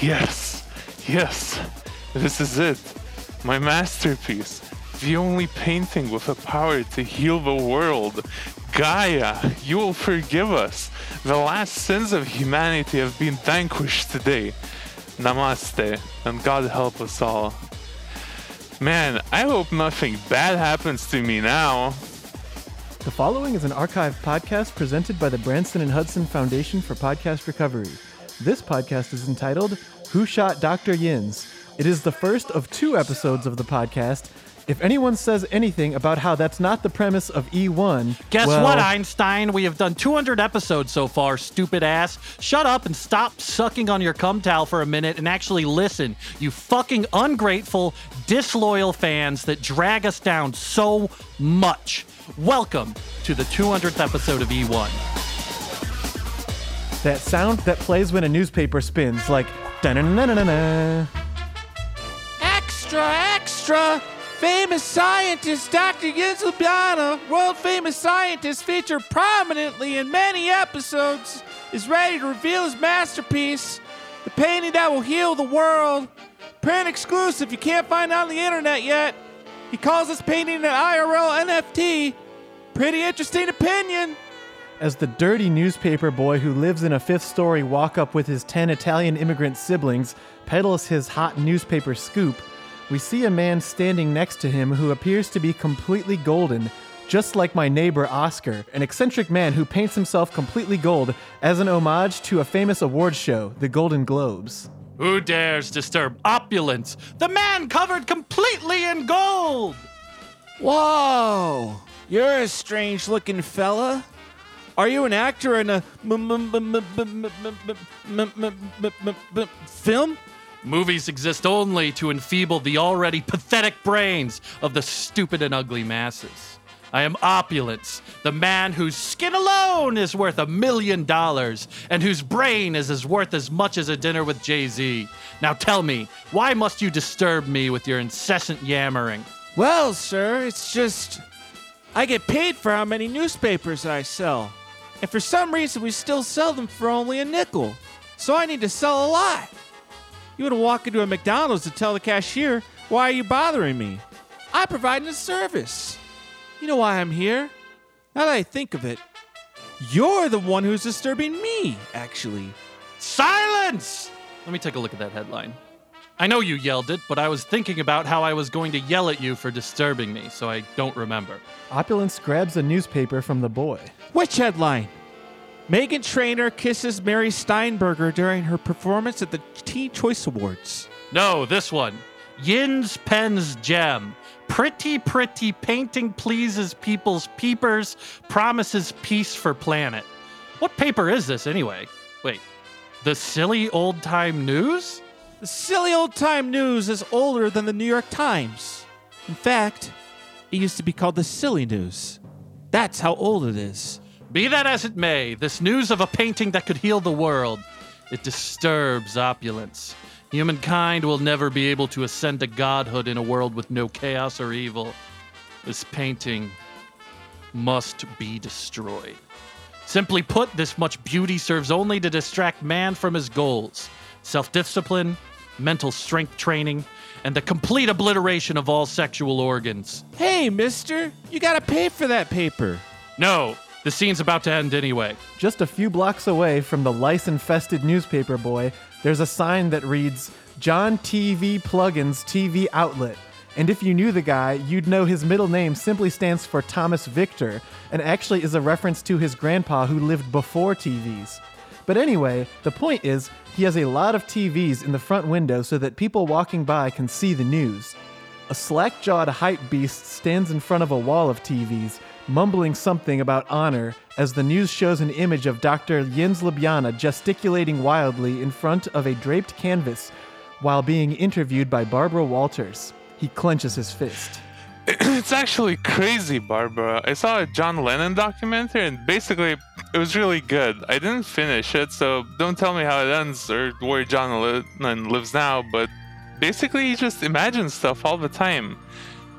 Yes, yes, this is it. My masterpiece. The only painting with the power to heal the world. Gaia, you will forgive us. The last sins of humanity have been vanquished today. Namaste, and God help us all. Man, I hope nothing bad happens to me now. The following is an archive podcast presented by the Branson and Hudson Foundation for Podcast Recovery. This podcast is entitled Who Shot Dr. Yins? It is the first of two episodes of the podcast. If anyone says anything about how that's not the premise of E1, Guess well, what, Einstein? We have done 200 episodes so far, stupid ass. Shut up and stop sucking on your cum towel for a minute and actually listen. You fucking ungrateful, disloyal fans that drag us down so much. Welcome to the 200th episode of E E1. That sound that plays when a newspaper spins, like da-na-na-na-na-na. Extra, extra! Famous scientist Dr. Jens world famous scientist featured prominently in many episodes, is ready to reveal his masterpiece, the painting that will heal the world. Print exclusive you can't find on the internet yet. He calls this painting an IRL NFT. Pretty interesting opinion. As the dirty newspaper boy who lives in a fifth story walk up with his 10 Italian immigrant siblings peddles his hot newspaper scoop, we see a man standing next to him who appears to be completely golden, just like my neighbor Oscar, an eccentric man who paints himself completely gold as an homage to a famous award show, the Golden Globes. Who dares disturb opulence? The man covered completely in gold! Whoa, you're a strange looking fella. Are you an actor in a film? Movies exist only to enfeeble the already pathetic brains of the stupid and ugly masses. I am Opulence, the man whose skin alone is worth a million dollars and whose brain is as worth as much as a dinner with Jay Z. Now tell me, why must you disturb me with your incessant yammering? Well, sir, it's just. I get paid for how many newspapers I sell. And for some reason, we still sell them for only a nickel. So I need to sell a lot. You to walk into a McDonald's and tell the cashier, why are you bothering me? I provide a service. You know why I'm here? Now that I think of it, you're the one who's disturbing me, actually. Silence! Let me take a look at that headline. I know you yelled it, but I was thinking about how I was going to yell at you for disturbing me, so I don't remember. Opulence grabs a newspaper from the boy. Which headline? Meghan Trainor kisses Mary Steinberger during her performance at the Teen Choice Awards. No, this one. Yin's Pen's Gem. Pretty, pretty painting pleases people's peepers, promises peace for planet. What paper is this anyway? Wait, the silly old time news? The silly old time news is older than the New York Times. In fact, it used to be called the Silly News. That's how old it is. Be that as it may, this news of a painting that could heal the world, it disturbs opulence. Humankind will never be able to ascend to godhood in a world with no chaos or evil. This painting must be destroyed. Simply put, this much beauty serves only to distract man from his goals self discipline, mental strength training, and the complete obliteration of all sexual organs. Hey, mister, you gotta pay for that paper. No, the scene's about to end anyway. Just a few blocks away from the lice infested newspaper boy, there's a sign that reads John TV Plugins TV Outlet. And if you knew the guy, you'd know his middle name simply stands for Thomas Victor and actually is a reference to his grandpa who lived before TVs. But anyway, the point is, he has a lot of TVs in the front window so that people walking by can see the news. A slack jawed hype beast stands in front of a wall of TVs, mumbling something about honor as the news shows an image of Dr. Jens Ljubljana gesticulating wildly in front of a draped canvas while being interviewed by Barbara Walters. He clenches his fist. It's actually crazy, Barbara. I saw a John Lennon documentary and basically it was really good. I didn't finish it, so don't tell me how it ends or where John Lennon lives now, but basically he just imagines stuff all the time.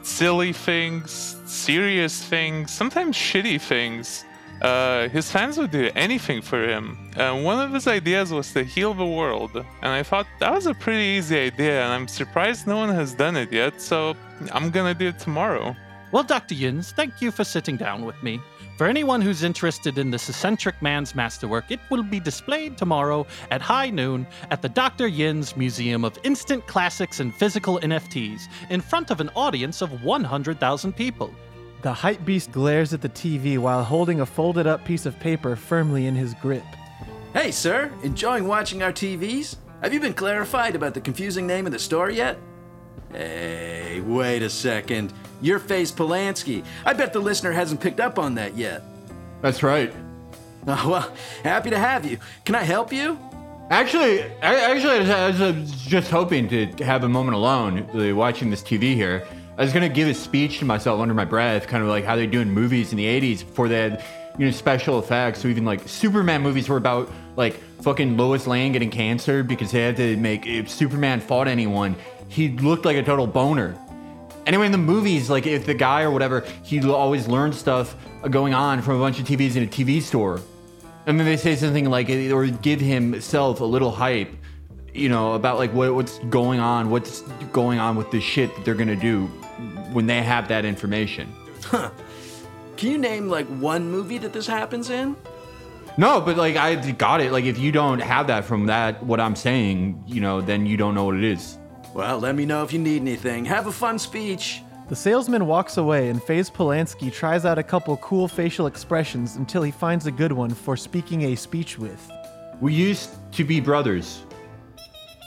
Silly things, serious things, sometimes shitty things. Uh, his fans would do anything for him. Uh, one of his ideas was to heal the world, and I thought that was a pretty easy idea, and I'm surprised no one has done it yet, so I'm gonna do it tomorrow. Well, Dr. Yins, thank you for sitting down with me. For anyone who's interested in this eccentric man's masterwork, it will be displayed tomorrow at high noon at the Dr. Yins Museum of Instant Classics and Physical NFTs in front of an audience of 100,000 people. The hype beast glares at the TV while holding a folded up piece of paper firmly in his grip. Hey, sir, enjoying watching our TVs? Have you been clarified about the confusing name of the store yet? Hey, wait a second. Your face, Polanski. I bet the listener hasn't picked up on that yet. That's right. Oh, well, happy to have you. Can I help you? Actually, I, actually, I was, I was just hoping to have a moment alone uh, watching this TV here. I was gonna give a speech to myself under my breath, kind of like how they do in movies in the '80s before they had, you know, special effects. So even like Superman movies were about like fucking Lois Lane getting cancer because they had to make if Superman fought anyone, he looked like a total boner. Anyway, in the movies, like if the guy or whatever, he always learned stuff going on from a bunch of TVs in a TV store. And then they say something like, eh, or give himself a little hype, you know, about like what, what's going on, what's going on with the shit that they're gonna do when they have that information. Huh. Can you name like one movie that this happens in? No, but like I got it. Like if you don't have that from that, what I'm saying, you know, then you don't know what it is. Well, let me know if you need anything. Have a fun speech. The salesman walks away, and Faze Polanski tries out a couple cool facial expressions until he finds a good one for speaking a speech with. We used to be brothers.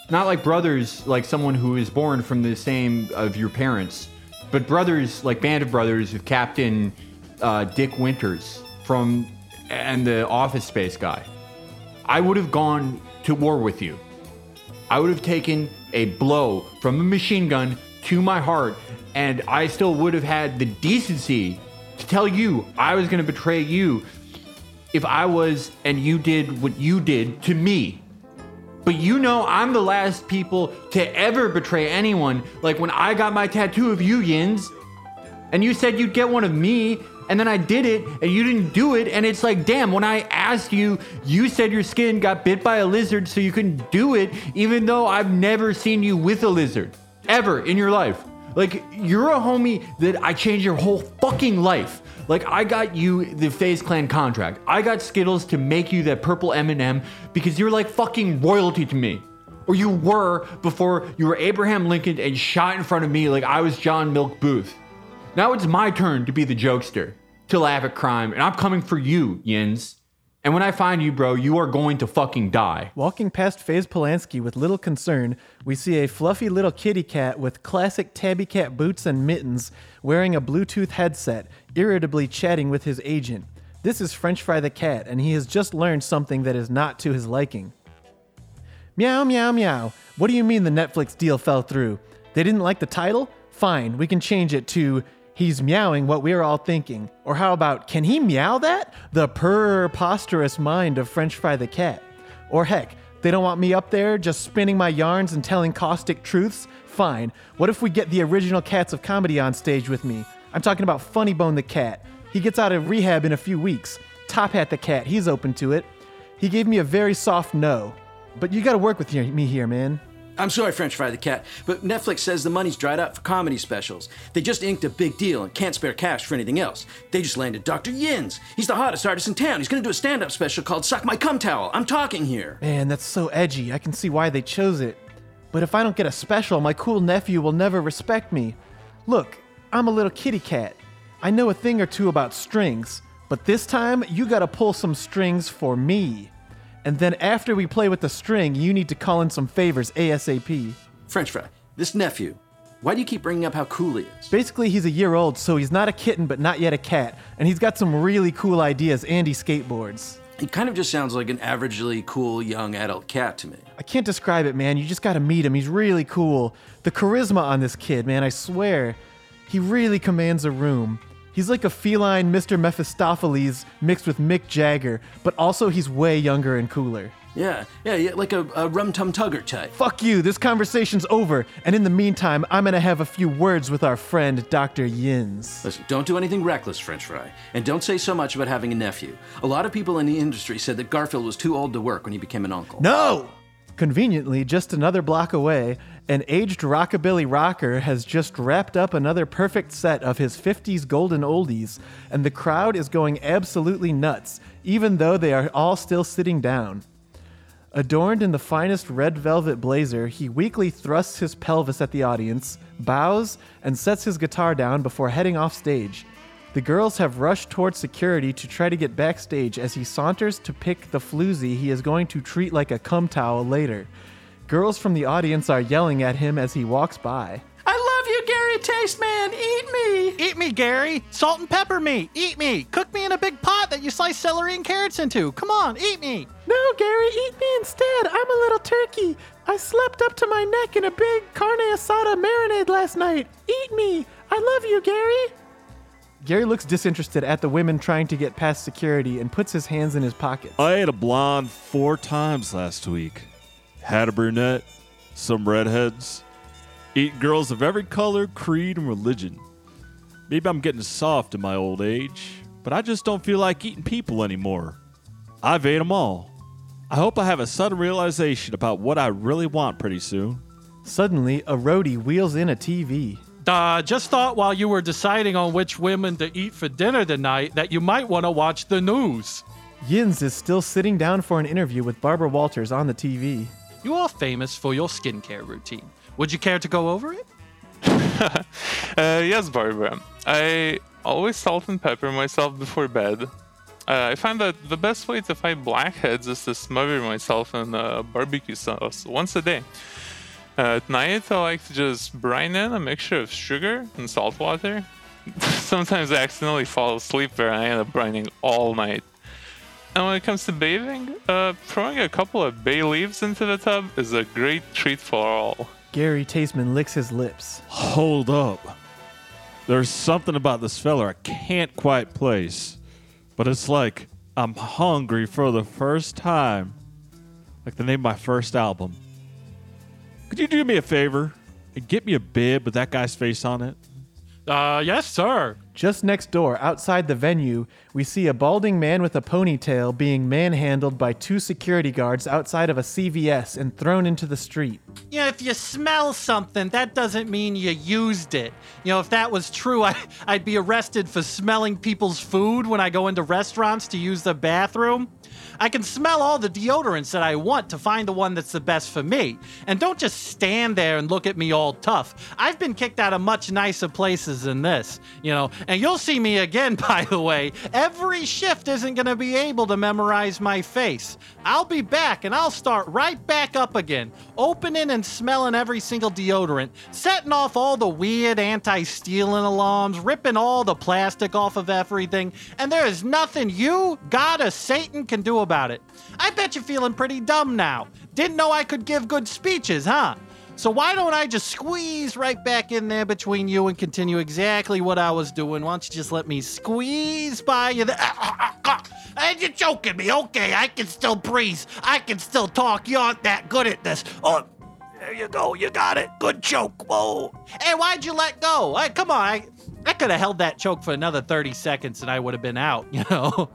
Not like brothers, like someone who is born from the same of your parents, but brothers, like Band of Brothers of Captain uh, Dick Winters from and the Office Space guy. I would have gone to war with you. I would have taken a blow from a machine gun to my heart, and I still would have had the decency to tell you I was going to betray you if I was and you did what you did to me. But you know, I'm the last people to ever betray anyone. Like when I got my tattoo of you, Yins, and you said you'd get one of me, and then I did it, and you didn't do it. And it's like, damn, when I asked you, you said your skin got bit by a lizard, so you couldn't do it, even though I've never seen you with a lizard ever in your life. Like, you're a homie that I changed your whole fucking life. Like, I got you the FaZe Clan contract. I got Skittles to make you that purple M&M because you're like fucking royalty to me. Or you were before you were Abraham Lincoln and shot in front of me like I was John Milk Booth. Now it's my turn to be the jokester, to laugh at crime, and I'm coming for you, Yins. And when I find you, bro, you are going to fucking die. Walking past Faze Polanski with little concern, we see a fluffy little kitty cat with classic tabby cat boots and mittens, wearing a Bluetooth headset, irritably chatting with his agent. This is French Fry the cat, and he has just learned something that is not to his liking. Meow, meow, meow. What do you mean the Netflix deal fell through? They didn't like the title? Fine, we can change it to He's meowing what we're all thinking. Or how about, can he meow that? The preposterous mind of French Fry the cat. Or heck, they don't want me up there just spinning my yarns and telling caustic truths? Fine. What if we get the original cats of comedy on stage with me? I'm talking about Funny Bone the cat. He gets out of rehab in a few weeks. Top Hat the cat, he's open to it. He gave me a very soft no. But you gotta work with me here, man. I'm sorry, French Fry the Cat, but Netflix says the money's dried up for comedy specials. They just inked a big deal and can't spare cash for anything else. They just landed Dr. Yins. He's the hottest artist in town. He's gonna do a stand up special called Suck My Cum Towel. I'm talking here. Man, that's so edgy. I can see why they chose it. But if I don't get a special, my cool nephew will never respect me. Look, I'm a little kitty cat. I know a thing or two about strings, but this time you gotta pull some strings for me. And then after we play with the string, you need to call in some favors ASAP. French Fry, this nephew, why do you keep bringing up how cool he is? Basically, he's a year old, so he's not a kitten, but not yet a cat. And he's got some really cool ideas, and he skateboards. He kind of just sounds like an averagely cool young adult cat to me. I can't describe it, man. You just gotta meet him. He's really cool. The charisma on this kid, man, I swear. He really commands a room. He's like a feline Mr. Mistoffelees mixed with Mick Jagger, but also he's way younger and cooler. Yeah, yeah, yeah, like a, a rum tum tugger type. Fuck you, this conversation's over. And in the meantime, I'm gonna have a few words with our friend, Dr. Yins. Listen, don't do anything reckless, French fry. And don't say so much about having a nephew. A lot of people in the industry said that Garfield was too old to work when he became an uncle. No! Conveniently, just another block away, an aged rockabilly rocker has just wrapped up another perfect set of his 50s golden oldies, and the crowd is going absolutely nuts, even though they are all still sitting down. Adorned in the finest red velvet blazer, he weakly thrusts his pelvis at the audience, bows, and sets his guitar down before heading off stage. The girls have rushed towards security to try to get backstage as he saunters to pick the floozy he is going to treat like a cum towel later. Girls from the audience are yelling at him as he walks by. I love you, Gary Tasteman. Eat me. Eat me, Gary. Salt and pepper me. Eat me. Cook me in a big pot that you slice celery and carrots into. Come on, eat me. No, Gary, eat me instead. I'm a little turkey. I slept up to my neck in a big carne asada marinade last night. Eat me. I love you, Gary. Gary looks disinterested at the women trying to get past security and puts his hands in his pockets. I ate a blonde four times last week. Had a brunette, some redheads. Eat girls of every color, creed, and religion. Maybe I'm getting soft in my old age, but I just don't feel like eating people anymore. I've ate them all. I hope I have a sudden realization about what I really want pretty soon. Suddenly, a roadie wheels in a TV. Uh, just thought while you were deciding on which women to eat for dinner tonight that you might want to watch the news. Yins is still sitting down for an interview with Barbara Walters on the TV. You are famous for your skincare routine. Would you care to go over it? Uh, yes, Barbara. I always salt and pepper myself before bed. Uh, I find that the best way to fight blackheads is to smother myself in uh, barbecue sauce once a day. Uh, at night, I like to just brine in a mixture of sugar and salt water. Sometimes I accidentally fall asleep where I end up brining all night. And when it comes to bathing, uh, throwing a couple of bay leaves into the tub is a great treat for all. Gary Tasteman licks his lips. Hold up. There's something about this feller I can't quite place, but it's like I'm hungry for the first time. Like the name of my first album. Could you do me a favor and get me a bib with that guy's face on it? Uh, yes, sir. Just next door, outside the venue, we see a balding man with a ponytail being manhandled by two security guards outside of a CVS and thrown into the street. Yeah, if you smell something, that doesn't mean you used it. You know, if that was true, I, I'd be arrested for smelling people's food when I go into restaurants to use the bathroom. I can smell all the deodorants that I want to find the one that's the best for me. And don't just stand there and look at me all tough. I've been kicked out of much nicer places than this, you know. And you'll see me again, by the way. Every shift isn't going to be able to memorize my face. I'll be back and I'll start right back up again, opening and smelling every single deodorant, setting off all the weird anti stealing alarms, ripping all the plastic off of everything. And there is nothing you, God, or Satan can do about it. I bet you're feeling pretty dumb now. Didn't know I could give good speeches, huh? So why don't I just squeeze right back in there between you and continue exactly what I was doing? Why don't you just let me squeeze by you? And you're joking me. Okay, I can still breathe. I can still talk. You aren't that good at this. Oh, there you go. You got it. Good choke. Whoa. Hey, why'd you let go? Hey, come on. I, I could have held that choke for another 30 seconds and I would have been out, you know?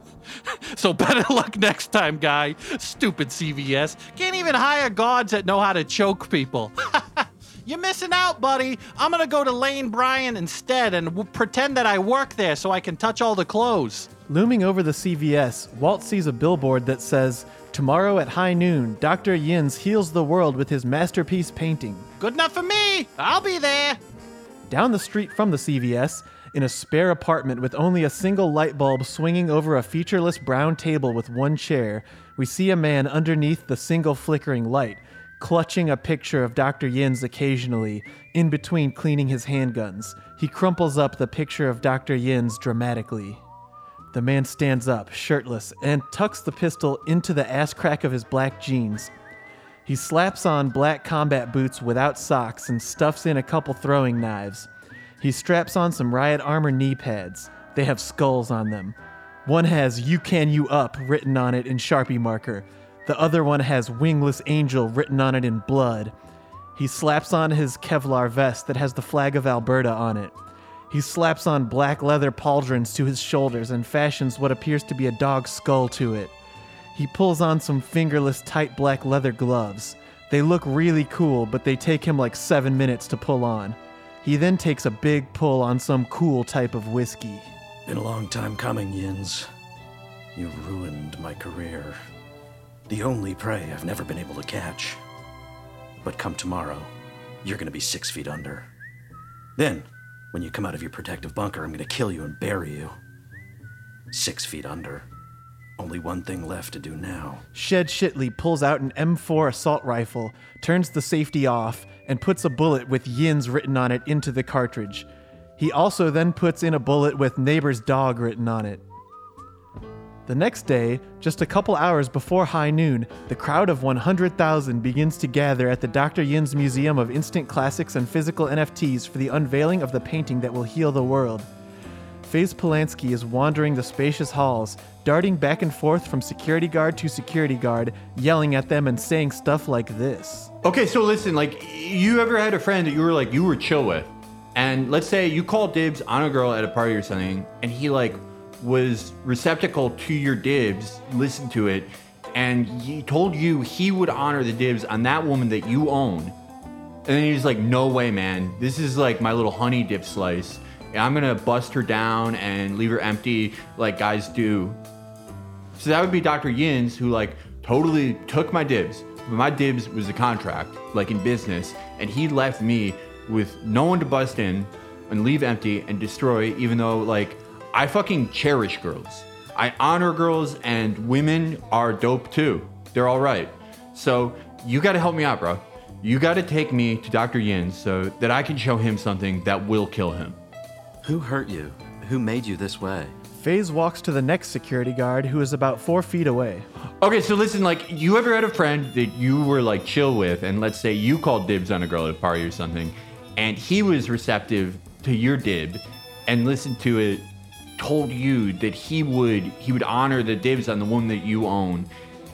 so better luck next time, guy. Stupid CVS. Can't even hire guards that know how to choke people. You're missing out, buddy. I'm gonna go to Lane Bryant instead and w- pretend that I work there so I can touch all the clothes. Looming over the CVS, Walt sees a billboard that says, Tomorrow at high noon, Dr. Yins heals the world with his masterpiece painting. Good enough for me. I'll be there. Down the street from the CVS, in a spare apartment with only a single light bulb swinging over a featureless brown table with one chair, we see a man underneath the single flickering light, clutching a picture of Dr. Yins occasionally, in between cleaning his handguns. He crumples up the picture of Dr. Yins dramatically. The man stands up, shirtless, and tucks the pistol into the ass crack of his black jeans. He slaps on black combat boots without socks and stuffs in a couple throwing knives. He straps on some riot armor knee pads. They have skulls on them. One has You Can You Up written on it in Sharpie marker. The other one has Wingless Angel written on it in blood. He slaps on his Kevlar vest that has the flag of Alberta on it. He slaps on black leather pauldrons to his shoulders and fashions what appears to be a dog's skull to it. He pulls on some fingerless, tight black leather gloves. They look really cool, but they take him like seven minutes to pull on. He then takes a big pull on some cool type of whiskey. Been a long time coming, Yins. You ruined my career. The only prey I've never been able to catch. But come tomorrow, you're gonna be six feet under. Then, when you come out of your protective bunker, I'm gonna kill you and bury you. Six feet under. Only one thing left to do now. Shed Shitley pulls out an M4 assault rifle, turns the safety off, and puts a bullet with Yins written on it into the cartridge. He also then puts in a bullet with neighbor's dog written on it. The next day, just a couple hours before high noon, the crowd of 100,000 begins to gather at the Dr. Yin's Museum of Instant Classics and Physical NFTs for the unveiling of the painting that will heal the world. Faze Polanski is wandering the spacious halls, darting back and forth from security guard to security guard, yelling at them and saying stuff like this. Okay, so listen, like, you ever had a friend that you were like, you were chill with, and let's say you called dibs on a girl at a party or something, and he like was receptacle to your dibs, listened to it, and he told you he would honor the dibs on that woman that you own. And then he's like, no way, man. This is like my little honey dip slice. I'm gonna bust her down and leave her empty like guys do. So that would be Dr. Yins, who like totally took my dibs. My dibs was a contract, like in business, and he left me with no one to bust in and leave empty and destroy, even though like I fucking cherish girls. I honor girls and women are dope too. They're all right. So you gotta help me out, bro. You gotta take me to Dr. Yins so that I can show him something that will kill him. Who hurt you? Who made you this way? Faze walks to the next security guard, who is about four feet away. Okay, so listen, like, you ever had a friend that you were like chill with, and let's say you called dibs on a girl at a party or something, and he was receptive to your dib and listened to it, told you that he would he would honor the dibs on the one that you own,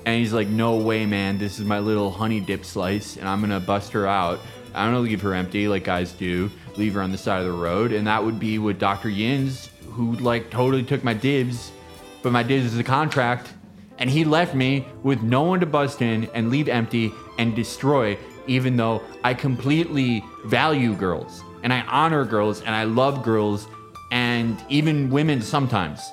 and he's like, no way, man, this is my little honey dip slice, and I'm gonna bust her out. I'm gonna leave her empty like guys do, leave her on the side of the road, and that would be what Dr. Yins, who like totally took my dibs, but my dibs is a contract, and he left me with no one to bust in and leave empty and destroy, even though I completely value girls and I honor girls and I love girls and even women sometimes.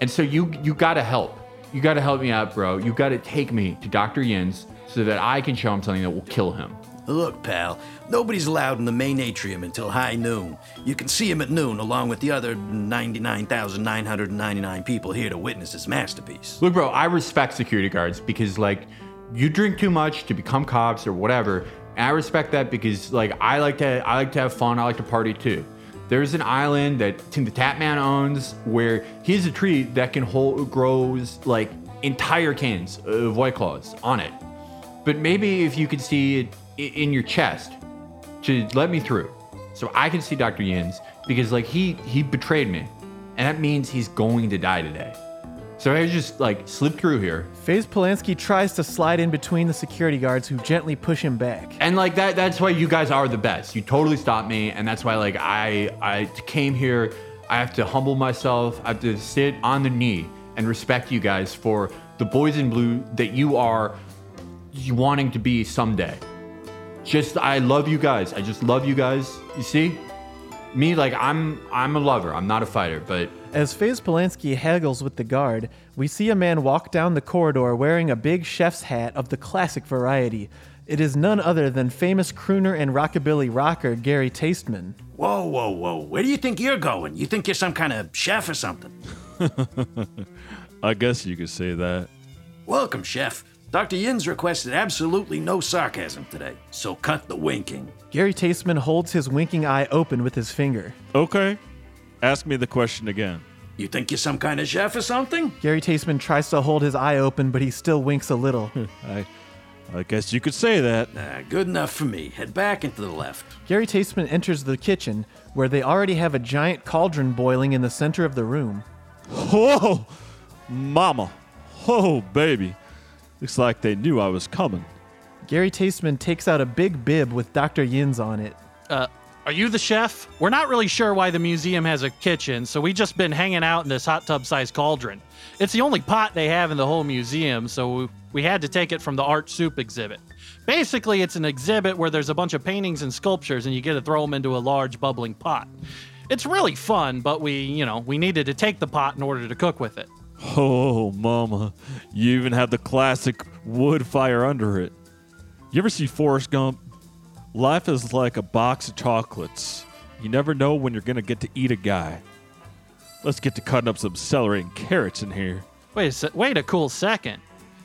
And so you you gotta help. You gotta help me out, bro. You gotta take me to Dr. Yins so that I can show him something that will kill him. Look, pal, nobody's allowed in the main atrium until high noon. You can see him at noon along with the other 99,999 people here to witness his masterpiece. Look, bro, I respect security guards because like you drink too much to become cops or whatever. And I respect that because like I like to I like to have fun. I like to party too. There's an island that TimTheTatman owns where he has a tree that can hold grows like entire cans of White Claws on it. But maybe if you could see it in your chest to let me through, so I can see Dr. Yins because like he he betrayed me, and that means he's going to die today. So I just like slip through here, Faze Polanski tries to slide in between the security guards who gently push him back. and like that that's why you guys are the best. You totally stopped me, and that's why like I I came here. I have to humble myself. I have to sit on the knee and respect you guys for the boys in blue that you are wanting to be someday. Just I love you guys. I just love you guys. You see? Me like I'm I'm a lover. I'm not a fighter, but As Faze Polanski haggles with the guard, we see a man walk down the corridor wearing a big chef's hat of the classic variety. It is none other than famous crooner and rockabilly rocker Gary Tasteman. Whoa, whoa, whoa. Where do you think you're going? You think you're some kind of chef or something? I guess you could say that. Welcome, chef. Dr. Yins requested absolutely no sarcasm today, so cut the winking. Gary Tasteman holds his winking eye open with his finger. Okay. Ask me the question again. You think you're some kind of chef or something? Gary Tasteman tries to hold his eye open, but he still winks a little. I I guess you could say that. Nah, good enough for me. Head back into the left. Gary Tasteman enters the kitchen, where they already have a giant cauldron boiling in the center of the room. Whoa! Mama. Oh, baby. Looks like they knew I was coming. Gary Tasteman takes out a big bib with Dr. Yin's on it. Uh, are you the chef? We're not really sure why the museum has a kitchen, so we've just been hanging out in this hot tub sized cauldron. It's the only pot they have in the whole museum, so we, we had to take it from the art soup exhibit. Basically, it's an exhibit where there's a bunch of paintings and sculptures, and you get to throw them into a large bubbling pot. It's really fun, but we, you know, we needed to take the pot in order to cook with it. Oh, mama. You even have the classic wood fire under it. You ever see Forrest Gump? Life is like a box of chocolates. You never know when you're going to get to eat a guy. Let's get to cutting up some celery and carrots in here. Wait a se- wait a cool second.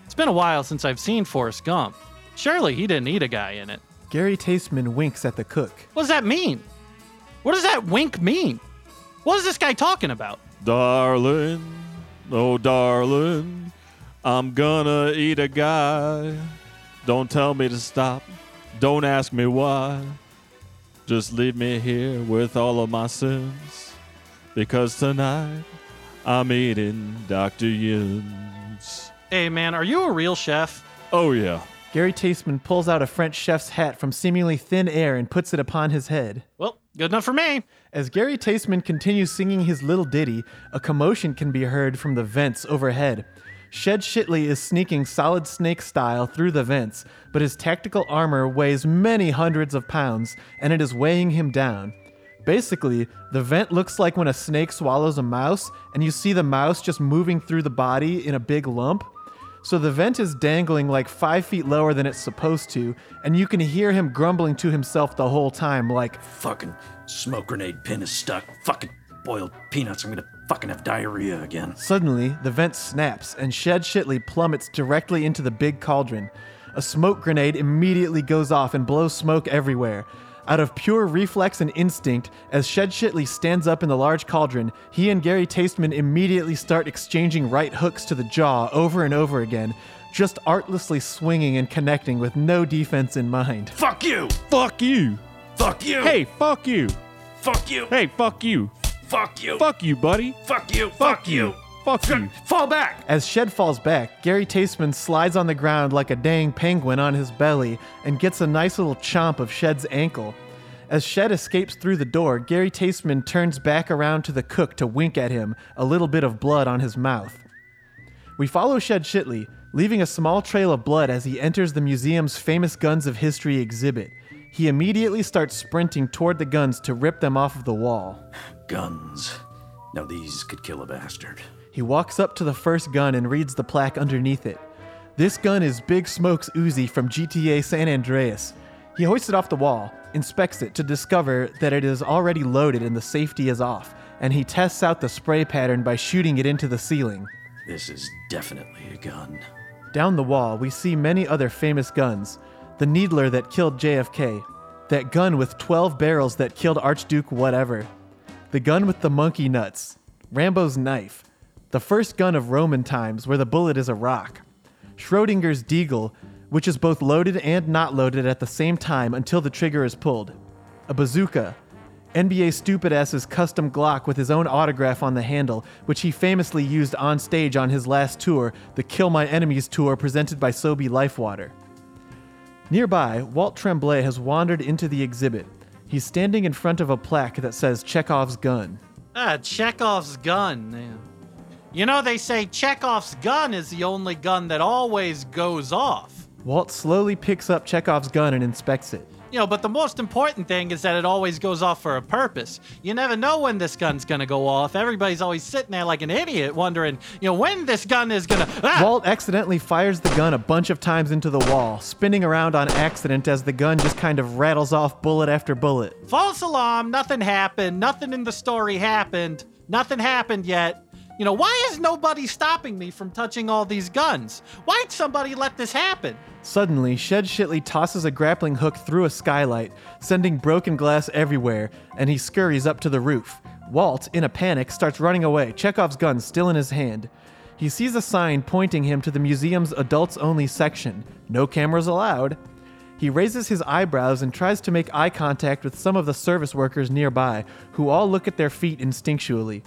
It's been a while since I've seen Forrest Gump. Surely he didn't eat a guy in it. Gary Tasteman winks at the cook. What does that mean? What does that wink mean? What is this guy talking about? Darling, oh darling, I'm gonna eat a guy. Don't tell me to stop. Don't ask me why. Just leave me here with all of my sins. Because tonight I'm eating Dr. Yin's. Hey man, are you a real chef? Oh, yeah. Gary Tasteman pulls out a French chef's hat from seemingly thin air and puts it upon his head. Well, good enough for me. As Gary Tasteman continues singing his little ditty, a commotion can be heard from the vents overhead. Shed Shitley is sneaking solid snake style through the vents, but his tactical armor weighs many hundreds of pounds, and it is weighing him down. Basically, the vent looks like when a snake swallows a mouse, and you see the mouse just moving through the body in a big lump. So the vent is dangling like five feet lower than it's supposed to, and you can hear him grumbling to himself the whole time, like, Fucking smoke grenade pin is stuck. Fucking boiled peanuts. I'm gonna fucking have diarrhea again. Suddenly, the vent snaps and Shed Shitley plummets directly into the big cauldron. A smoke grenade immediately goes off and blows smoke everywhere. Out of pure reflex and instinct, as Shed Shitley stands up in the large cauldron, he and Gary Tasteman immediately start exchanging right hooks to the jaw over and over again, just artlessly swinging and connecting with no defense in mind. Fuck you! Fuck you. Fuck you! Hey, fuck you. Fuck you! Hey, fuck you. Fuck you! Fuck you, buddy. Fuck you! Fuck you! Fuck you. Fall back! As Shed falls back, Gary Tasteman slides on the ground like a dang penguin on his belly and gets a nice little chomp of Shed's ankle. As Shed escapes through the door, Gary Tasteman turns back around to the cook to wink at him, a little bit of blood on his mouth. We follow Shed Shitley, leaving a small trail of blood as he enters the museum's famous Guns of History exhibit. He immediately starts sprinting toward the guns to rip them off of the wall. Guns. Now these could kill a bastard. He walks up to the first gun and reads the plaque underneath it. This gun is Big Smoke's Uzi from GTA San Andreas. He hoists it off the wall, inspects it to discover that it is already loaded and the safety is off, and he tests out the spray pattern by shooting it into the ceiling. This is definitely a gun. Down the wall, we see many other famous guns. The Needler that killed JFK, that gun with 12 barrels that killed Archduke whatever, the gun with the monkey nuts, Rambo's knife, the first gun of Roman times where the bullet is a rock, Schrodinger's Deagle, which is both loaded and not loaded at the same time until the trigger is pulled, a bazooka, NBA Stupid Ass's custom Glock with his own autograph on the handle, which he famously used on stage on his last tour, the Kill My Enemies tour presented by Sobe Lifewater. Nearby, Walt Tremblay has wandered into the exhibit. He's standing in front of a plaque that says Chekhov's gun. Ah, Chekhov's gun. Yeah. You know, they say Chekhov's gun is the only gun that always goes off. Walt slowly picks up Chekhov's gun and inspects it. You know, but the most important thing is that it always goes off for a purpose. You never know when this gun's gonna go off. Everybody's always sitting there like an idiot wondering, you know, when this gun is gonna. Ah! Walt accidentally fires the gun a bunch of times into the wall, spinning around on accident as the gun just kind of rattles off bullet after bullet. False alarm, nothing happened. Nothing in the story happened. Nothing happened yet. You know, why is nobody stopping me from touching all these guns? Why'd somebody let this happen? Suddenly, Shed Shitley tosses a grappling hook through a skylight, sending broken glass everywhere, and he scurries up to the roof. Walt, in a panic, starts running away, Chekhov's gun still in his hand. He sees a sign pointing him to the museum's adults only section no cameras allowed. He raises his eyebrows and tries to make eye contact with some of the service workers nearby, who all look at their feet instinctually.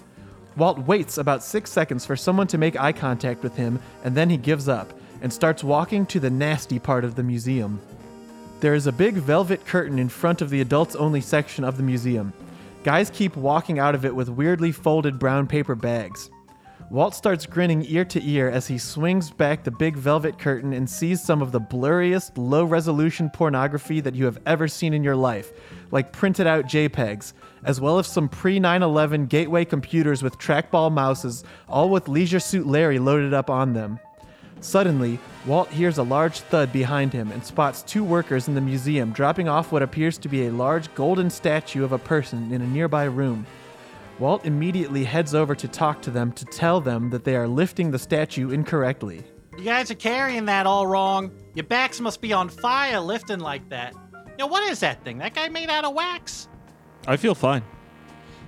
Walt waits about six seconds for someone to make eye contact with him, and then he gives up, and starts walking to the nasty part of the museum. There is a big velvet curtain in front of the adults only section of the museum. Guys keep walking out of it with weirdly folded brown paper bags. Walt starts grinning ear to ear as he swings back the big velvet curtain and sees some of the blurriest, low resolution pornography that you have ever seen in your life, like printed out JPEGs, as well as some pre 9 11 gateway computers with trackball mouses, all with Leisure Suit Larry loaded up on them. Suddenly, Walt hears a large thud behind him and spots two workers in the museum dropping off what appears to be a large golden statue of a person in a nearby room. Walt immediately heads over to talk to them to tell them that they are lifting the statue incorrectly. You guys are carrying that all wrong. Your backs must be on fire lifting like that. Now, what is that thing? That guy made out of wax? I feel fine.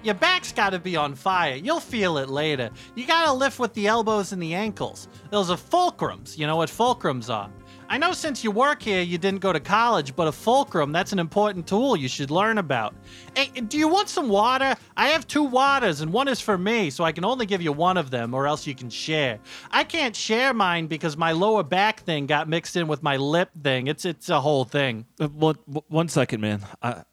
Your back's gotta be on fire. You'll feel it later. You gotta lift with the elbows and the ankles. Those are fulcrums. You know what fulcrums are. I know since you work here, you didn't go to college, but a fulcrum, that's an important tool you should learn about. Hey, do you want some water? I have two waters, and one is for me, so I can only give you one of them, or else you can share. I can't share mine because my lower back thing got mixed in with my lip thing. It's it's a whole thing. Uh, one, one second, man. I,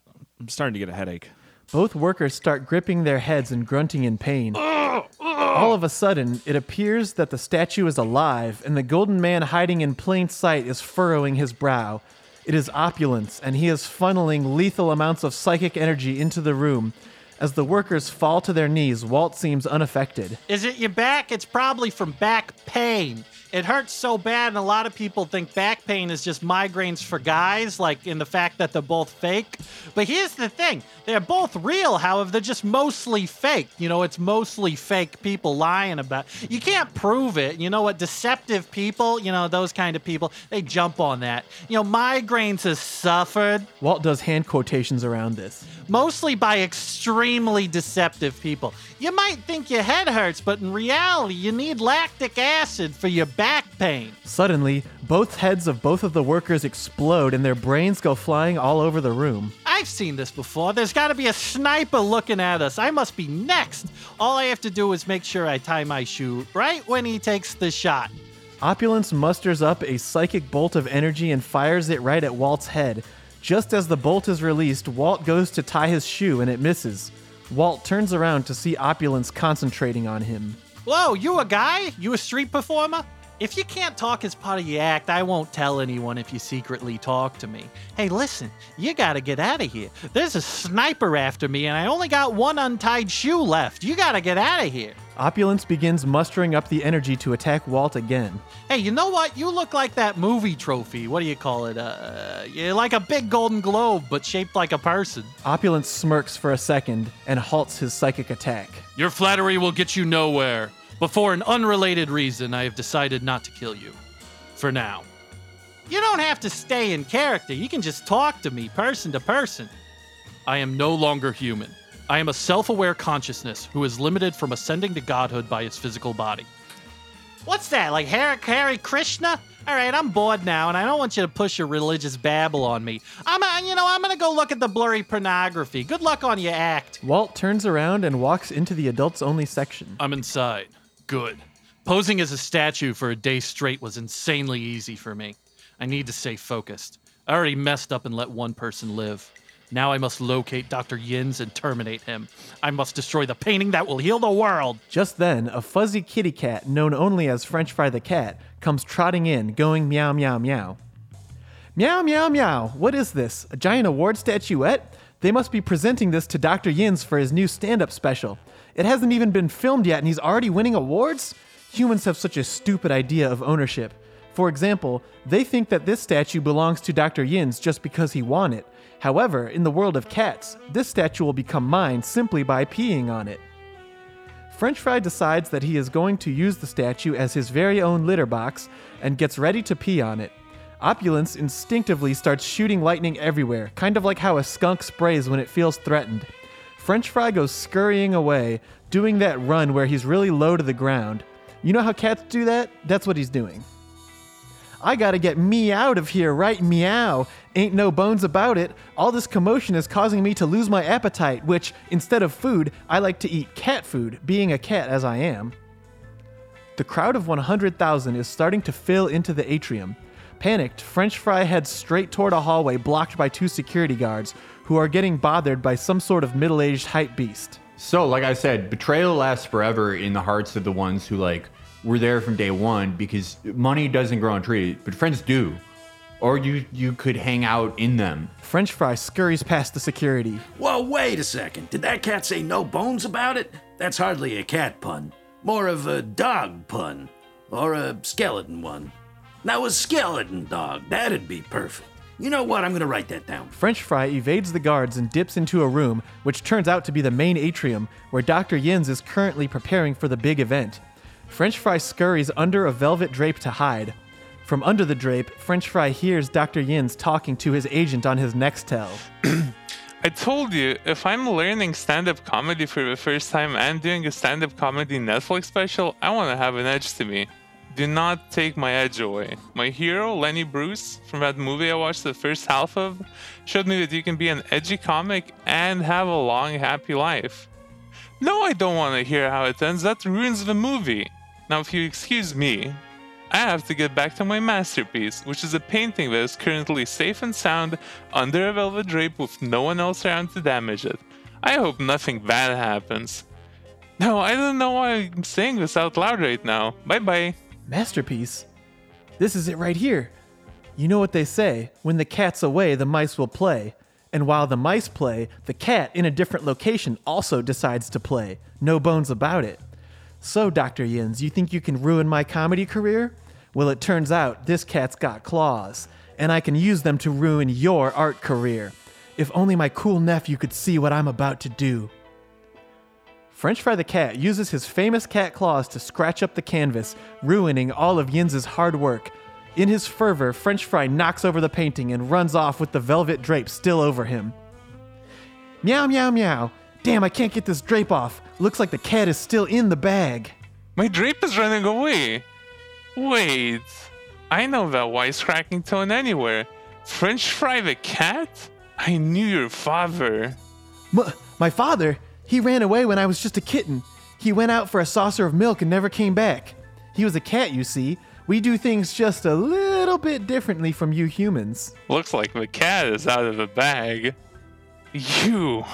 I'm starting to get a headache. Both workers start gripping their heads and grunting in pain. All of a sudden, it appears that the statue is alive, and the golden man hiding in plain sight is furrowing his brow. It is opulence, and he is funneling lethal amounts of psychic energy into the room. As the workers fall to their knees, Walt seems unaffected. Is it your back? It's probably from back pain. It hurts so bad, and a lot of people think back pain is just migraines for guys, like in the fact that they're both fake. But here's the thing they're both real, however, they're just mostly fake. You know, it's mostly fake people lying about. You can't prove it. You know what? Deceptive people, you know, those kind of people, they jump on that. You know, migraines has suffered Walt does hand quotations around this. Mostly by extremely deceptive people. You might think your head hurts, but in reality, you need lactic acid for your back pain. Suddenly, both heads of both of the workers explode and their brains go flying all over the room. I've seen this before. There's got to be a sniper looking at us. I must be next. All I have to do is make sure I tie my shoe right when he takes the shot. Opulence musters up a psychic bolt of energy and fires it right at Walt's head. Just as the bolt is released, Walt goes to tie his shoe and it misses. Walt turns around to see Opulence concentrating on him. Whoa, you a guy? You a street performer? If you can't talk as part of your act, I won't tell anyone if you secretly talk to me. Hey, listen, you gotta get out of here. There's a sniper after me, and I only got one untied shoe left. You gotta get out of here. Opulence begins mustering up the energy to attack Walt again. Hey, you know what? You look like that movie trophy. What do you call it? Uh, you're like a big golden globe, but shaped like a person. Opulence smirks for a second and halts his psychic attack. Your flattery will get you nowhere. But for an unrelated reason, I have decided not to kill you. For now. You don't have to stay in character. You can just talk to me, person to person. I am no longer human. I am a self aware consciousness who is limited from ascending to godhood by his physical body. What's that? Like Hare, Hare Krishna? All right, I'm bored now, and I don't want you to push your religious babble on me. I'm, uh, you know, I'm gonna go look at the blurry pornography. Good luck on your act. Walt turns around and walks into the adults only section. I'm inside. Good. Posing as a statue for a day straight was insanely easy for me. I need to stay focused. I already messed up and let one person live. Now I must locate Dr. Yins and terminate him. I must destroy the painting that will heal the world. Just then, a fuzzy kitty cat, known only as French Fry the cat, comes trotting in, going meow meow meow. Meow meow meow, what is this? A giant award statuette? They must be presenting this to Dr. Yins for his new stand up special. It hasn't even been filmed yet and he's already winning awards? Humans have such a stupid idea of ownership. For example, they think that this statue belongs to Dr. Yins just because he won it. However, in the world of cats, this statue will become mine simply by peeing on it. French Fry decides that he is going to use the statue as his very own litter box and gets ready to pee on it. Opulence instinctively starts shooting lightning everywhere, kind of like how a skunk sprays when it feels threatened. French Fry goes scurrying away, doing that run where he's really low to the ground. You know how cats do that? That's what he's doing. I gotta get me out of here, right? Meow. Ain't no bones about it. All this commotion is causing me to lose my appetite, which, instead of food, I like to eat cat food, being a cat as I am. The crowd of 100,000 is starting to fill into the atrium. Panicked, French Fry heads straight toward a hallway blocked by two security guards who are getting bothered by some sort of middle aged hype beast. So, like I said, betrayal lasts forever in the hearts of the ones who like were there from day one because money doesn't grow on trees, but friends do. Or you you could hang out in them. French Fry scurries past the security. Whoa, wait a second. Did that cat say no bones about it? That's hardly a cat pun. More of a dog pun. Or a skeleton one. Now, a skeleton dog, that'd be perfect. You know what? I'm gonna write that down. French Fry evades the guards and dips into a room, which turns out to be the main atrium, where Dr. Yins is currently preparing for the big event. French Fry scurries under a velvet drape to hide. From under the drape, French Fry hears Dr. Yins talking to his agent on his Nextel. I told you, if I'm learning stand up comedy for the first time and doing a stand up comedy Netflix special, I want to have an edge to me. Do not take my edge away. My hero, Lenny Bruce, from that movie I watched the first half of, showed me that you can be an edgy comic and have a long, happy life. No, I don't want to hear how it ends. That ruins the movie. Now, if you excuse me, I have to get back to my masterpiece, which is a painting that is currently safe and sound under a velvet drape with no one else around to damage it. I hope nothing bad happens. No, I don't know why I'm saying this out loud right now. Bye bye. Masterpiece? This is it right here. You know what they say when the cat's away, the mice will play. And while the mice play, the cat in a different location also decides to play. No bones about it. So, Dr. Yins, you think you can ruin my comedy career? Well, it turns out this cat's got claws, and I can use them to ruin your art career. If only my cool nephew could see what I'm about to do. French Fry the Cat uses his famous cat claws to scratch up the canvas, ruining all of Yins's hard work. In his fervor, French Fry knocks over the painting and runs off with the velvet drape still over him. Meow, meow, meow. Damn, I can't get this drape off. Looks like the cat is still in the bag. My drape is running away. Wait, I know that wisecracking tone anywhere. French Fry the cat? I knew your father. M- my father, he ran away when I was just a kitten. He went out for a saucer of milk and never came back. He was a cat, you see. We do things just a little bit differently from you humans. Looks like the cat is out of the bag. You.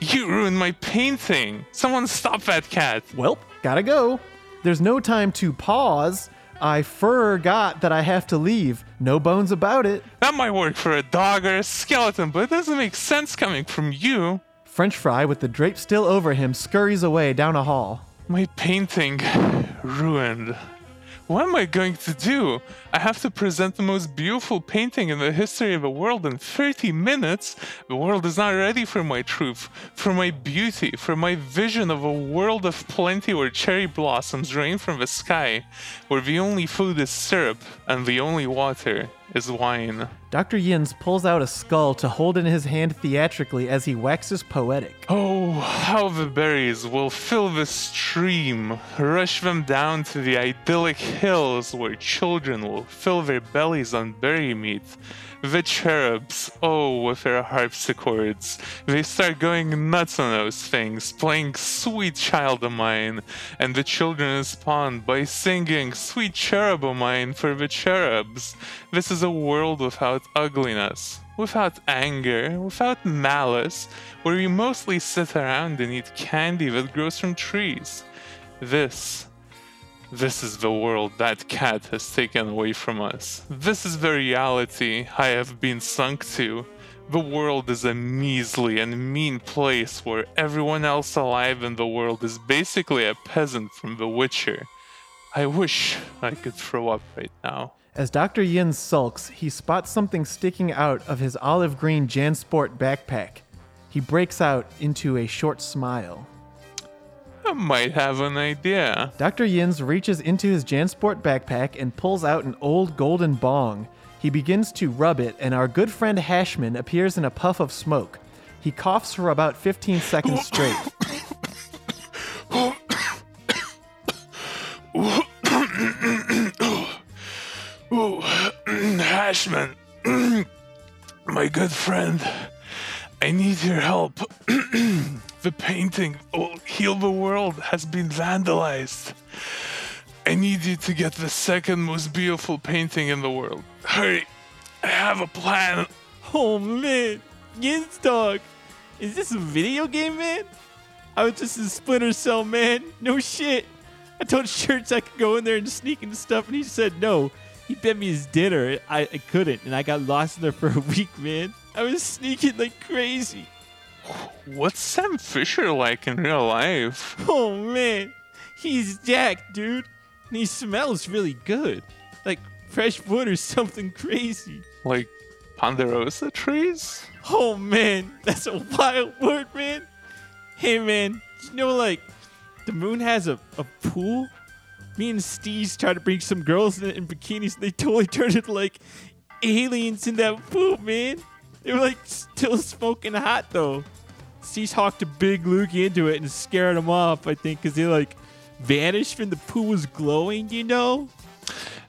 You ruined my painting. Someone stop that cat. Welp, gotta go. There's no time to pause. I forgot that I have to leave. No bones about it. That might work for a dog or a skeleton, but it doesn't make sense coming from you. French Fry, with the drape still over him, scurries away down a hall. My painting ruined. What am I going to do? I have to present the most beautiful painting in the history of the world in 30 minutes. The world is not ready for my truth, for my beauty, for my vision of a world of plenty where cherry blossoms rain from the sky, where the only food is syrup and the only water is wine. Dr. Yins pulls out a skull to hold in his hand theatrically as he waxes poetic. Oh, how the berries will fill the stream, rush them down to the idyllic hills where children will fill their bellies on berry meat. The cherubs, oh, with their harpsichords, they start going nuts on those things, playing Sweet Child of Mine, and the children respond by singing Sweet Cherub of Mine for the cherubs. This is a world without ugliness, without anger, without malice, where we mostly sit around and eat candy that grows from trees. This this is the world that cat has taken away from us. This is the reality I have been sunk to. The world is a measly and mean place where everyone else alive in the world is basically a peasant from The Witcher. I wish I could throw up right now. As Dr. Yin sulks, he spots something sticking out of his olive green Jansport backpack. He breaks out into a short smile. I might have an idea. Dr. Yins reaches into his Jansport backpack and pulls out an old golden bong. He begins to rub it, and our good friend Hashman appears in a puff of smoke. He coughs for about 15 seconds straight. Hashman, my good friend, I need your help. the painting will heal the world has been vandalized. I need you to get the second most beautiful painting in the world. Hurry, I have a plan. Oh man, Yin's dog. Is this a video game, man? I was just in Splinter Cell, man. No shit. I told Shirts I could go in there and sneak and stuff, and he said no. He bet me his dinner. I, I couldn't, and I got lost in there for a week, man. I was sneaking like crazy. What's Sam Fisher like in real life? Oh man, he's Jack, dude. And he smells really good. Like fresh wood or something crazy. Like ponderosa trees? Oh man, that's a wild word, man. Hey man, you know like the moon has a, a pool? Me and Steve's tried to bring some girls in, in bikinis and they totally turned into like aliens in that pool, man. They were like still smoking hot though. Steve's hawked a big loogie into it and scared them off, I think, because they like vanished when the pool was glowing, you know?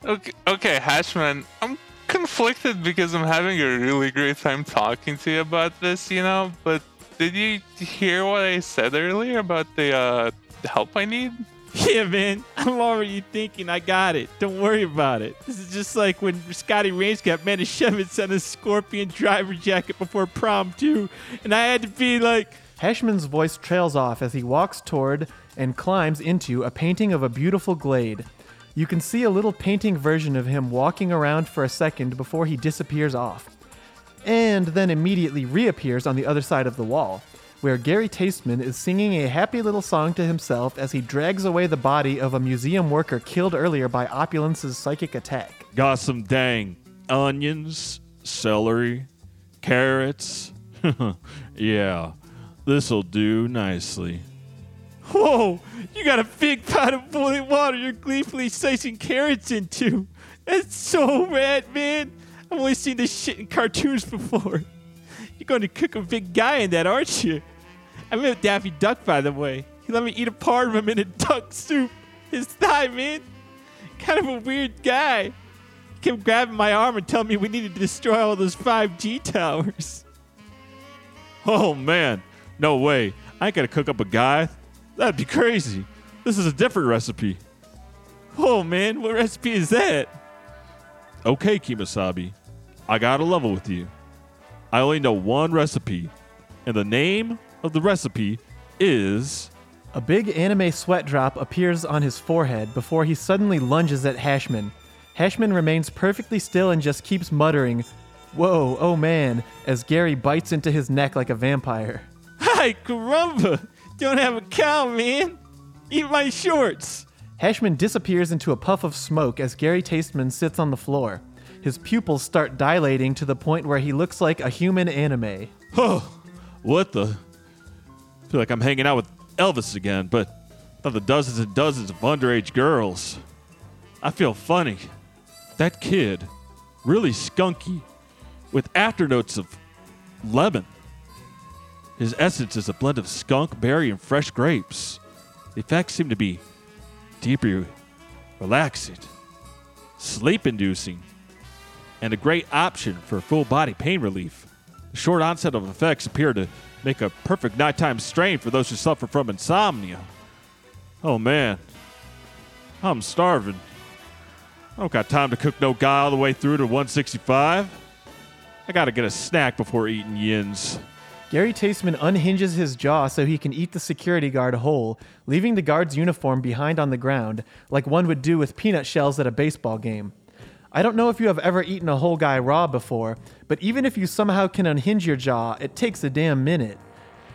Okay, okay, Hashman, I'm conflicted because I'm having a really great time talking to you about this, you know, but did you hear what I said earlier about the uh, help I need? Yeah, man. I'm already thinking I got it. Don't worry about it. This is just like when Scotty Rains got Manischewitz on a Scorpion driver jacket before prom, too. And I had to be like, Hashman's voice trails off as he walks toward and climbs into a painting of a beautiful glade. You can see a little painting version of him walking around for a second before he disappears off, and then immediately reappears on the other side of the wall, where Gary Tasteman is singing a happy little song to himself as he drags away the body of a museum worker killed earlier by Opulence's psychic attack. Got some dang onions, celery, carrots. yeah, this'll do nicely. Whoa, you got a big pot of boiling water you're gleefully slicing carrots into. That's so rad, man. I've only seen this shit in cartoons before. You're going to cook a big guy in that, aren't you? I met Daffy Duck, by the way. He let me eat a part of him in a duck soup. His thigh, man. Kind of a weird guy. He kept grabbing my arm and telling me we needed to destroy all those 5G towers. Oh man, no way. I ain't gonna cook up a guy. That'd be crazy. This is a different recipe. Oh, man, what recipe is that? Okay, Kemosabe, I got to level with you. I only know one recipe, and the name of the recipe is. A big anime sweat drop appears on his forehead before he suddenly lunges at Hashman. Hashman remains perfectly still and just keeps muttering, Whoa, oh man, as Gary bites into his neck like a vampire. Hi, caramba! Don't have a cow, man. Eat my shorts. Hashman disappears into a puff of smoke as Gary Tasteman sits on the floor. His pupils start dilating to the point where he looks like a human anime. Oh, what the? feel like I'm hanging out with Elvis again, but not the dozens and dozens of underage girls. I feel funny. That kid, really skunky, with afternotes of lemon. His essence is a blend of skunk, berry, and fresh grapes. The effects seem to be deeply relaxing, sleep inducing, and a great option for full body pain relief. The short onset of effects appear to make a perfect nighttime strain for those who suffer from insomnia. Oh man, I'm starving. I don't got time to cook no guy all the way through to 165. I gotta get a snack before eating yins. Gary Tasteman unhinges his jaw so he can eat the security guard whole, leaving the guard's uniform behind on the ground, like one would do with peanut shells at a baseball game. I don't know if you have ever eaten a whole guy raw before, but even if you somehow can unhinge your jaw, it takes a damn minute.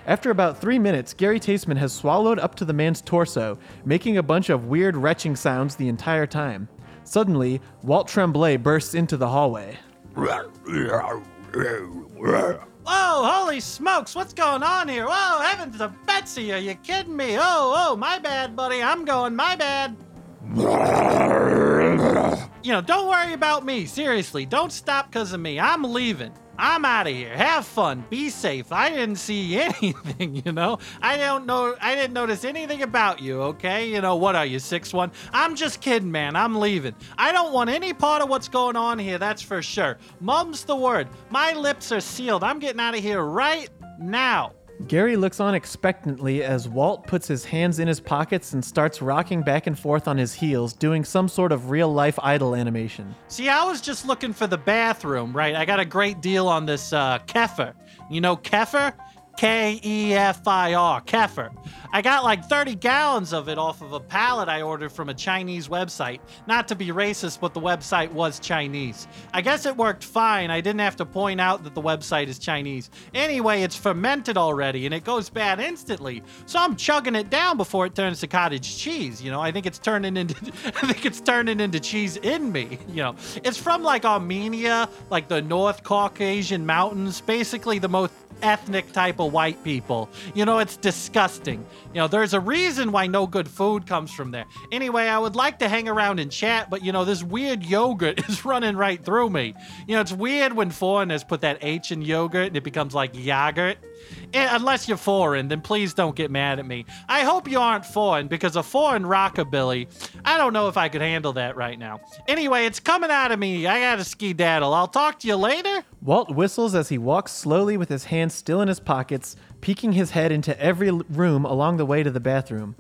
After about three minutes, Gary Tasteman has swallowed up to the man's torso, making a bunch of weird retching sounds the entire time. Suddenly, Walt Tremblay bursts into the hallway. Whoa, holy smokes, what's going on here? Whoa, heavens to Betsy, are you kidding me? Oh, oh, my bad, buddy. I'm going, my bad. You know, don't worry about me. Seriously, don't stop because of me. I'm leaving. I'm out of here. Have fun. Be safe. I didn't see anything, you know. I don't know. I didn't notice anything about you. Okay. You know what are you six one? I'm just kidding, man. I'm leaving. I don't want any part of what's going on here. That's for sure. Mum's the word. My lips are sealed. I'm getting out of here right now. Gary looks on expectantly as Walt puts his hands in his pockets and starts rocking back and forth on his heels, doing some sort of real life idol animation. See, I was just looking for the bathroom, right? I got a great deal on this uh, kefir. You know kefir? K E F I R, kefir. I got like 30 gallons of it off of a pallet I ordered from a Chinese website. Not to be racist, but the website was Chinese. I guess it worked fine. I didn't have to point out that the website is Chinese. Anyway, it's fermented already and it goes bad instantly. So I'm chugging it down before it turns to cottage cheese. You know, I think it's turning into I think it's turning into cheese in me. You know, it's from like Armenia, like the North Caucasian mountains, basically the most ethnic type of white people. You know, it's disgusting. You know, there's a reason why no good food comes from there. Anyway, I would like to hang around and chat, but you know, this weird yogurt is running right through me. You know, it's weird when foreigners put that H in yogurt and it becomes like yogurt. Eh, unless you're foreign, then please don't get mad at me. I hope you aren't foreign because a foreign rockabilly, I don't know if I could handle that right now. Anyway, it's coming out of me. I gotta ski daddle. I'll talk to you later. Walt whistles as he walks slowly with his hands still in his pockets, peeking his head into every room along the way to the bathroom.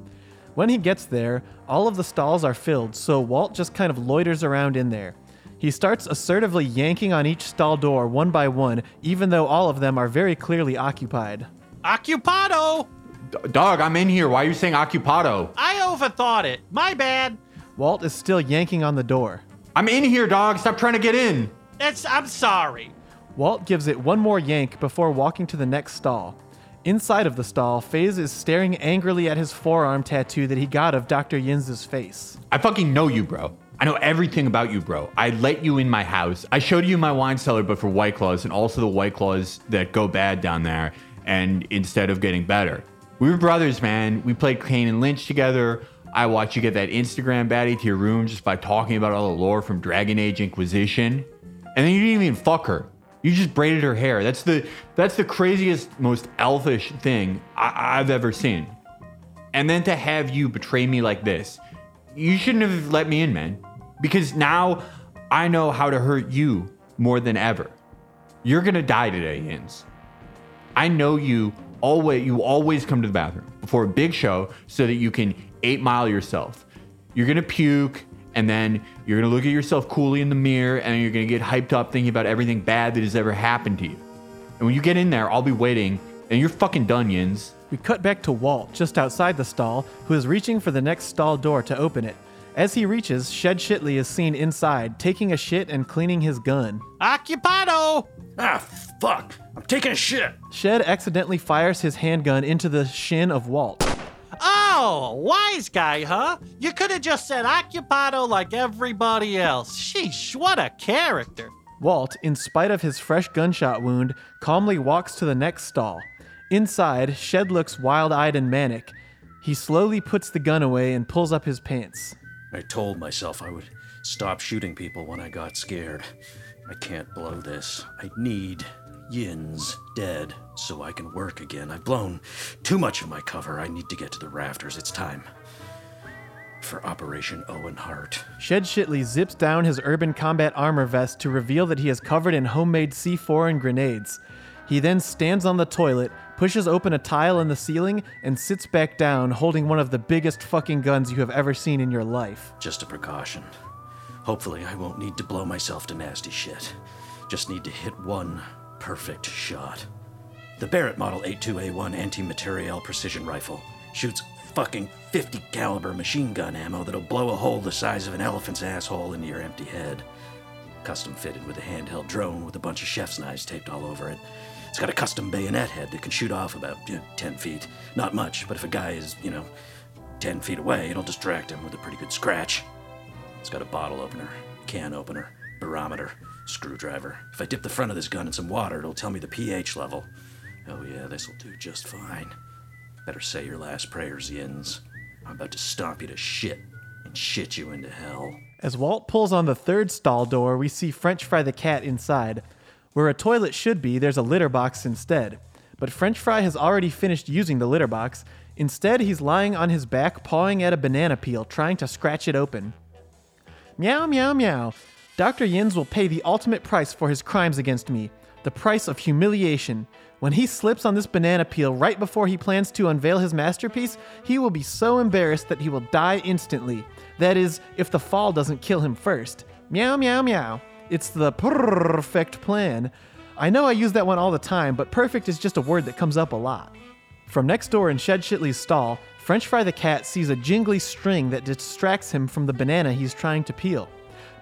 When he gets there, all of the stalls are filled, so Walt just kind of loiters around in there. He starts assertively yanking on each stall door one by one, even though all of them are very clearly occupied. Occupado! D- dog, I'm in here. Why are you saying occupado? I overthought it. My bad. Walt is still yanking on the door. I'm in here, dog. Stop trying to get in. It's I'm sorry. Walt gives it one more yank before walking to the next stall. Inside of the stall, FaZe is staring angrily at his forearm tattoo that he got of Dr. Yinz's face. I fucking know you, bro. I know everything about you, bro. I let you in my house. I showed you my wine cellar, but for White Claws, and also the White Claws that go bad down there, and instead of getting better. We were brothers, man. We played Kane and Lynch together. I watched you get that Instagram baddie to your room just by talking about all the lore from Dragon Age Inquisition. And then you didn't even fuck her. You just braided her hair. That's the that's the craziest, most elfish thing I- I've ever seen. And then to have you betray me like this, you shouldn't have let me in, man. Because now I know how to hurt you more than ever. You're gonna die today, Yins. I know you always you always come to the bathroom before a big show so that you can eight mile yourself. You're gonna puke and then you're gonna look at yourself coolly in the mirror and you're gonna get hyped up thinking about everything bad that has ever happened to you. And when you get in there, I'll be waiting and you're fucking done, Yins. We cut back to Walt, just outside the stall, who is reaching for the next stall door to open it. As he reaches, Shed Shitley is seen inside, taking a shit and cleaning his gun. Occupado! Ah, fuck. I'm taking a shit. Shed accidentally fires his handgun into the shin of Walt. Oh, wise guy, huh? You could have just said occupado like everybody else. Sheesh, what a character. Walt, in spite of his fresh gunshot wound, calmly walks to the next stall. Inside, Shed looks wild eyed and manic. He slowly puts the gun away and pulls up his pants. I told myself I would stop shooting people when I got scared. I can't blow this. I need Yin's dead so I can work again. I've blown too much of my cover. I need to get to the rafters. It's time for Operation Owen Hart. Shed Shitley zips down his urban combat armor vest to reveal that he is covered in homemade C4 and grenades. He then stands on the toilet, pushes open a tile in the ceiling, and sits back down holding one of the biggest fucking guns you have ever seen in your life. Just a precaution. Hopefully, I won't need to blow myself to nasty shit. Just need to hit one perfect shot. The Barrett Model 82A1 anti-materiel precision rifle shoots fucking 50 caliber machine gun ammo that'll blow a hole the size of an elephant's asshole into your empty head. Custom fitted with a handheld drone with a bunch of chef's knives taped all over it. It's got a custom bayonet head that can shoot off about you know, 10 feet. Not much, but if a guy is, you know, 10 feet away, it'll distract him with a pretty good scratch. It's got a bottle opener, can opener, barometer, screwdriver. If I dip the front of this gun in some water, it'll tell me the pH level. Oh, yeah, this'll do just fine. Better say your last prayers, Yins. I'm about to stomp you to shit and shit you into hell. As Walt pulls on the third stall door, we see French Fry the cat inside. Where a toilet should be, there's a litter box instead. But French Fry has already finished using the litter box. Instead, he's lying on his back, pawing at a banana peel, trying to scratch it open. Meow, meow, meow. Dr. Yins will pay the ultimate price for his crimes against me. the price of humiliation. When he slips on this banana peel right before he plans to unveil his masterpiece, he will be so embarrassed that he will die instantly. That is, if the fall doesn't kill him first. Meow, meow, meow. It's the perfect plan. I know I use that one all the time, but perfect is just a word that comes up a lot. From next door in Shed Shitley's stall, French Fry the cat sees a jingly string that distracts him from the banana he's trying to peel.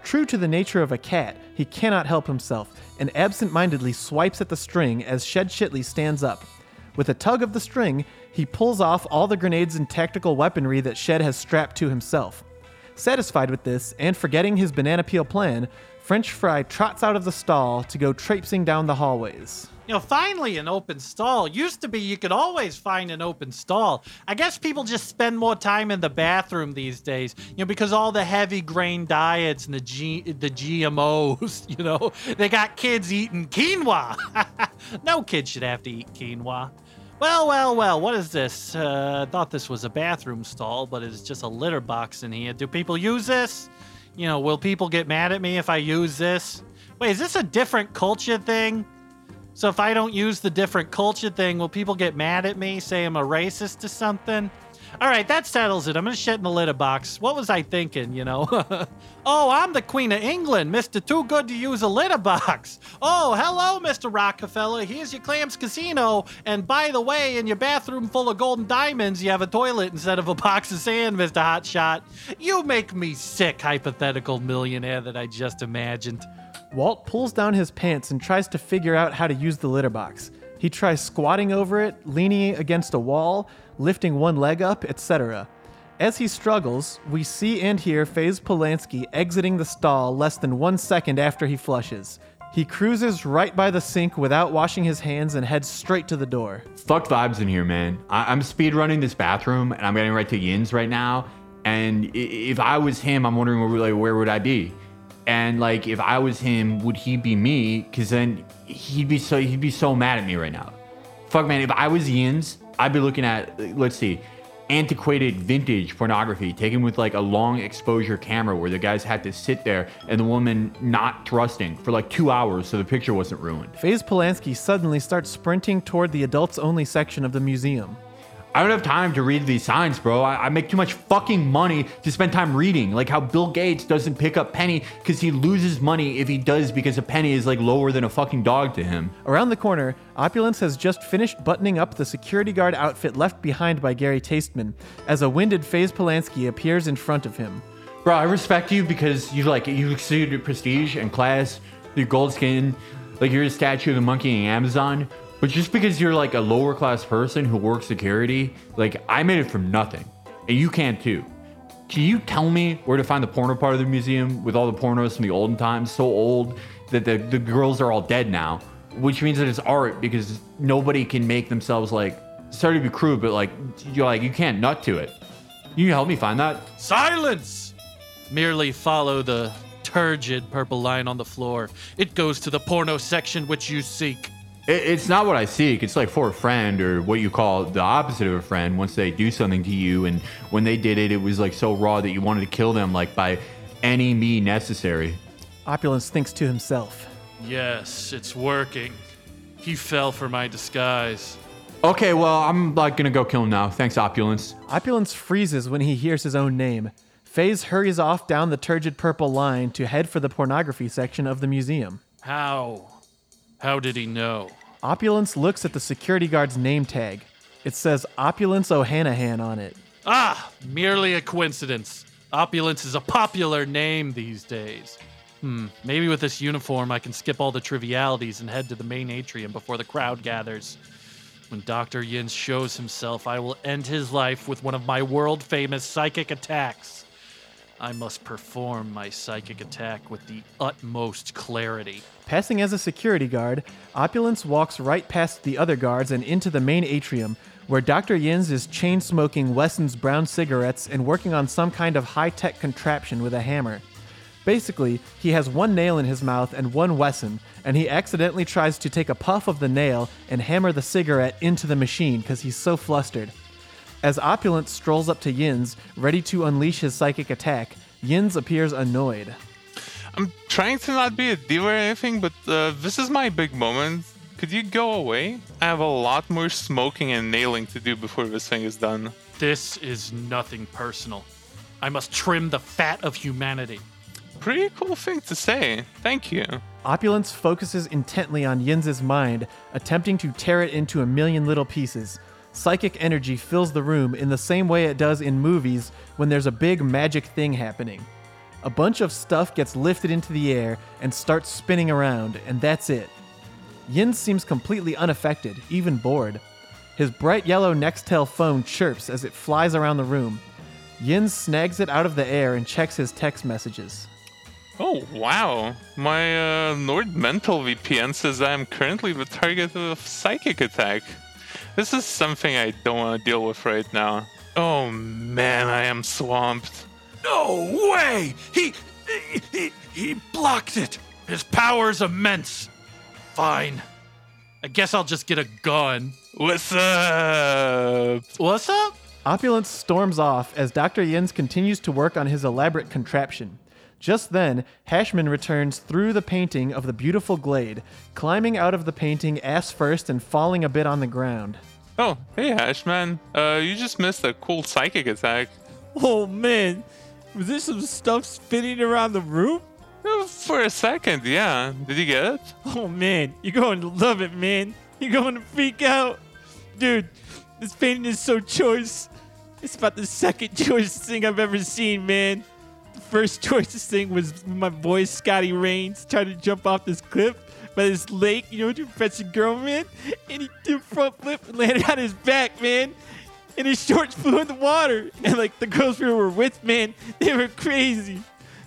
True to the nature of a cat, he cannot help himself and absent mindedly swipes at the string as Shed Shitley stands up. With a tug of the string, he pulls off all the grenades and tactical weaponry that Shed has strapped to himself. Satisfied with this, and forgetting his banana peel plan, French Fry trots out of the stall to go traipsing down the hallways. You know, finally an open stall. Used to be you could always find an open stall. I guess people just spend more time in the bathroom these days, you know, because all the heavy grain diets and the G- the GMOs, you know, they got kids eating quinoa. no kid should have to eat quinoa. Well, well, well, what is this? Uh, thought this was a bathroom stall, but it's just a litter box in here. Do people use this? You know, will people get mad at me if I use this? Wait, is this a different culture thing? So if I don't use the different culture thing, will people get mad at me, say I'm a racist or something? All right, that settles it. I'm gonna shit in the litter box. What was I thinking, you know? oh, I'm the Queen of England, Mr. Too Good to Use a Litter Box. Oh, hello, Mr. Rockefeller. Here's your Clams Casino. And by the way, in your bathroom full of golden diamonds, you have a toilet instead of a box of sand, Mr. Hotshot. You make me sick, hypothetical millionaire that I just imagined. Walt pulls down his pants and tries to figure out how to use the litter box. He tries squatting over it, leaning against a wall, lifting one leg up, etc. As he struggles, we see and hear Faze Polanski exiting the stall less than one second after he flushes. He cruises right by the sink without washing his hands and heads straight to the door. Fuck vibes in here, man. I- I'm speed running this bathroom and I'm getting right to Yin's right now. And if I was him, I'm wondering where, like, where would I be? And like, if I was him, would he be me? Because then he'd be so he'd be so mad at me right now. Fuck, man. If I was Ian's, I'd be looking at let's see, antiquated vintage pornography taken with like a long exposure camera where the guys had to sit there and the woman not thrusting for like two hours so the picture wasn't ruined. Faze Polanski suddenly starts sprinting toward the adults only section of the museum. I don't have time to read these signs, bro. I, I make too much fucking money to spend time reading. Like how Bill Gates doesn't pick up Penny because he loses money if he does because a penny is like lower than a fucking dog to him. Around the corner, Opulence has just finished buttoning up the security guard outfit left behind by Gary Tasteman as a winded Faze Polanski appears in front of him. Bro, I respect you because you like you exceed your prestige and class, your gold skin, like you're a statue of the monkey in Amazon. But just because you're like a lower class person who works security, like I made it from nothing, and you can too. Can you tell me where to find the porno part of the museum with all the pornos from the olden times, so old that the, the girls are all dead now? Which means that it's art because nobody can make themselves like sorry to be crude, but like you're like you can't nut to it. Can you help me find that? Silence! Merely follow the turgid purple line on the floor. It goes to the porno section which you seek. It, it's not what I seek. It's like for a friend or what you call the opposite of a friend. Once they do something to you, and when they did it, it was like so raw that you wanted to kill them, like by any means necessary. Opulence thinks to himself. Yes, it's working. He fell for my disguise. Okay, well, I'm like gonna go kill him now. Thanks, opulence. Opulence freezes when he hears his own name. Faze hurries off down the turgid purple line to head for the pornography section of the museum. How? How did he know? Opulence looks at the security guard's name tag. It says Opulence O'Hanahan on it. Ah, merely a coincidence. Opulence is a popular name these days. Hmm, maybe with this uniform I can skip all the trivialities and head to the main atrium before the crowd gathers. When Dr. Yin shows himself, I will end his life with one of my world famous psychic attacks. I must perform my psychic attack with the utmost clarity. Passing as a security guard, Opulence walks right past the other guards and into the main atrium, where Dr. Yins is chain smoking Wesson's brown cigarettes and working on some kind of high tech contraption with a hammer. Basically, he has one nail in his mouth and one Wesson, and he accidentally tries to take a puff of the nail and hammer the cigarette into the machine because he's so flustered. As Opulence strolls up to Yins, ready to unleash his psychic attack, Yins appears annoyed. I'm trying to not be a diva or anything, but uh, this is my big moment. Could you go away? I have a lot more smoking and nailing to do before this thing is done. This is nothing personal. I must trim the fat of humanity. Pretty cool thing to say. Thank you. Opulence focuses intently on Yin's mind, attempting to tear it into a million little pieces. Psychic energy fills the room in the same way it does in movies when there's a big magic thing happening. A bunch of stuff gets lifted into the air and starts spinning around, and that's it. Yin seems completely unaffected, even bored. His bright yellow Nextel phone chirps as it flies around the room. Yin snags it out of the air and checks his text messages. Oh, wow. My uh, Nord Mental VPN says I am currently the target of a psychic attack. This is something I don't want to deal with right now. Oh man, I am swamped. No way! He, he, he blocked it. His power's immense. Fine. I guess I'll just get a gun. What's up? What's up? Opulence storms off as Dr. Yins continues to work on his elaborate contraption. Just then, Hashman returns through the painting of the beautiful glade, climbing out of the painting ass first and falling a bit on the ground. Oh, hey Hashman. Uh, you just missed a cool psychic attack. Oh man, was there some stuff spinning around the room? Uh, For a second, yeah. Did you get it? Oh man, you're going to love it, man. You're going to freak out. Dude, this painting is so choice. It's about the second choice thing I've ever seen, man. First choicest thing was my boy Scotty Rains trying to jump off this cliff by this lake, you know, to fetch a girl, man. And he did a front flip and landed on his back, man. And his shorts flew in the water. And like the girls we were with, man, they were crazy.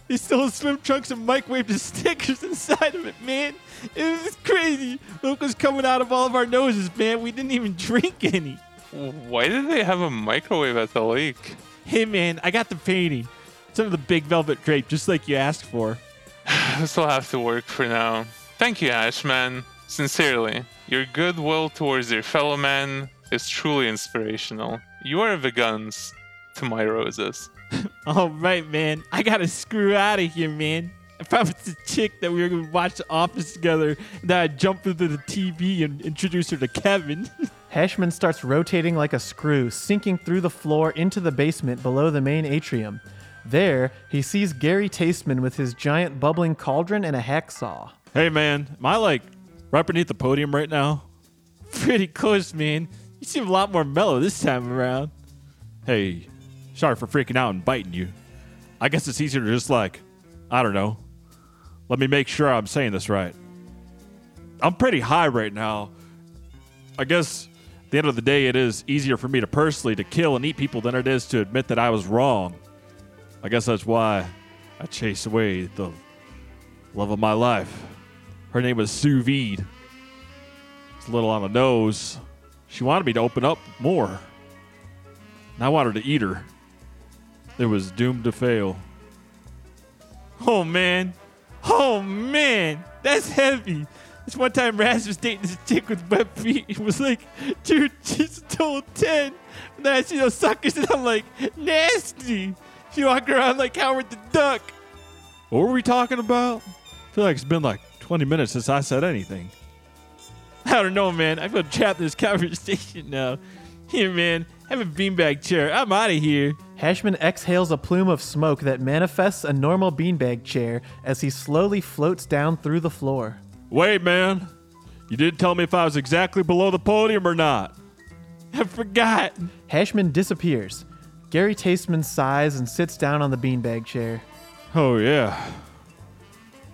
They stole swim trunks and microwaved the stickers inside of it, man. It was crazy. Milk was coming out of all of our noses, man. We didn't even drink any. Why did they have a microwave at the lake? Hey, man, I got the painting. It's under the big velvet drape, just like you asked for. This will have to work for now. Thank you, Hashman. Sincerely, your goodwill towards your fellow man is truly inspirational. You are the guns to my roses. All right, man. I gotta screw out of here, man. I promised the chick that we were gonna watch The Office together, and that I'd jump into the TV and introduce her to Kevin. Hashman starts rotating like a screw, sinking through the floor into the basement below the main atrium. There, he sees Gary Tasteman with his giant bubbling cauldron and a hacksaw. Hey, man, am I like right beneath the podium right now? Pretty close, man. You seem a lot more mellow this time around. Hey, sorry for freaking out and biting you. I guess it's easier to just like, I don't know. Let me make sure I'm saying this right. I'm pretty high right now. I guess at the end of the day, it is easier for me to personally to kill and eat people than it is to admit that I was wrong. I guess that's why I chased away the love of my life. Her name was Sous Vide. It's a little on the nose. She wanted me to open up more. And I wanted to eat her. It was doomed to fail. Oh man. Oh man. That's heavy. This one time Raz was dating this chick with web feet. He was like, dude, she's a total 10. And then I see those suckers and I'm like, nasty. She walk around like Howard the Duck. What were we talking about? I feel like it's been like 20 minutes since I said anything. I don't know, man. I feel trapped in this conversation now. Here, man, have a beanbag chair. I'm out of here. Hashman exhales a plume of smoke that manifests a normal beanbag chair as he slowly floats down through the floor. Wait, man. You didn't tell me if I was exactly below the podium or not. I forgot. Hashman disappears. Gary Tasteman sighs and sits down on the beanbag chair. Oh, yeah.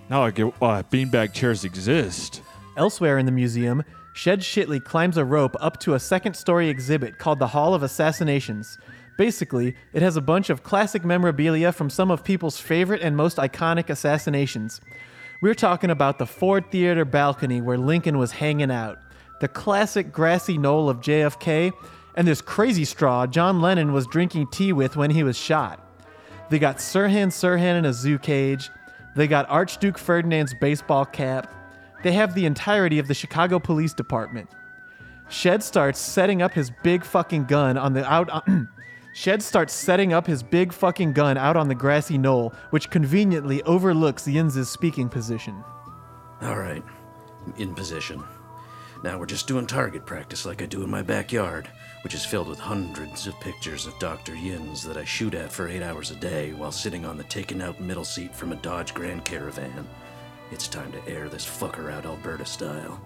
Now I get why beanbag chairs exist. Elsewhere in the museum, Shed Shitley climbs a rope up to a second story exhibit called the Hall of Assassinations. Basically, it has a bunch of classic memorabilia from some of people's favorite and most iconic assassinations. We're talking about the Ford Theater balcony where Lincoln was hanging out, the classic grassy knoll of JFK, and this crazy straw John Lennon was drinking tea with when he was shot. They got Sirhan Sirhan in a zoo cage. They got Archduke Ferdinand's baseball cap. They have the entirety of the Chicago Police Department. Shed starts setting up his big fucking gun on the out. Shed starts setting up his big fucking gun out on the grassy knoll, which conveniently overlooks Yinz's speaking position. All right, in position. Now we're just doing target practice like I do in my backyard, which is filled with hundreds of pictures of Dr. Yins that I shoot at for eight hours a day while sitting on the taken out middle seat from a Dodge Grand Caravan. It's time to air this fucker out Alberta style.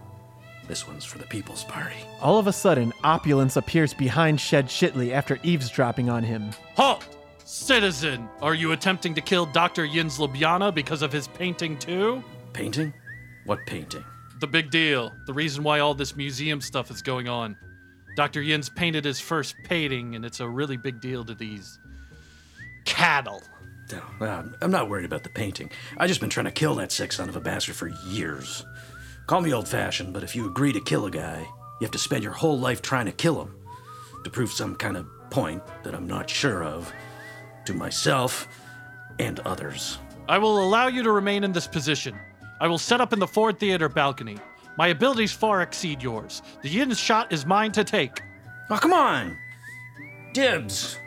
This one's for the People's Party. All of a sudden, Opulence appears behind Shed Shitley after eavesdropping on him. Halt! Citizen, are you attempting to kill Dr. Yins Ljubljana because of his painting too? Painting? What painting? The big deal. The reason why all this museum stuff is going on. Dr. Yins painted his first painting, and it's a really big deal to these cattle. No, I'm not worried about the painting. I've just been trying to kill that sick son of a bastard for years. Call me old fashioned, but if you agree to kill a guy, you have to spend your whole life trying to kill him. To prove some kind of point that I'm not sure of to myself and others. I will allow you to remain in this position. I will set up in the Ford Theater balcony. My abilities far exceed yours. The Yin's shot is mine to take. Oh, come on! Dibs!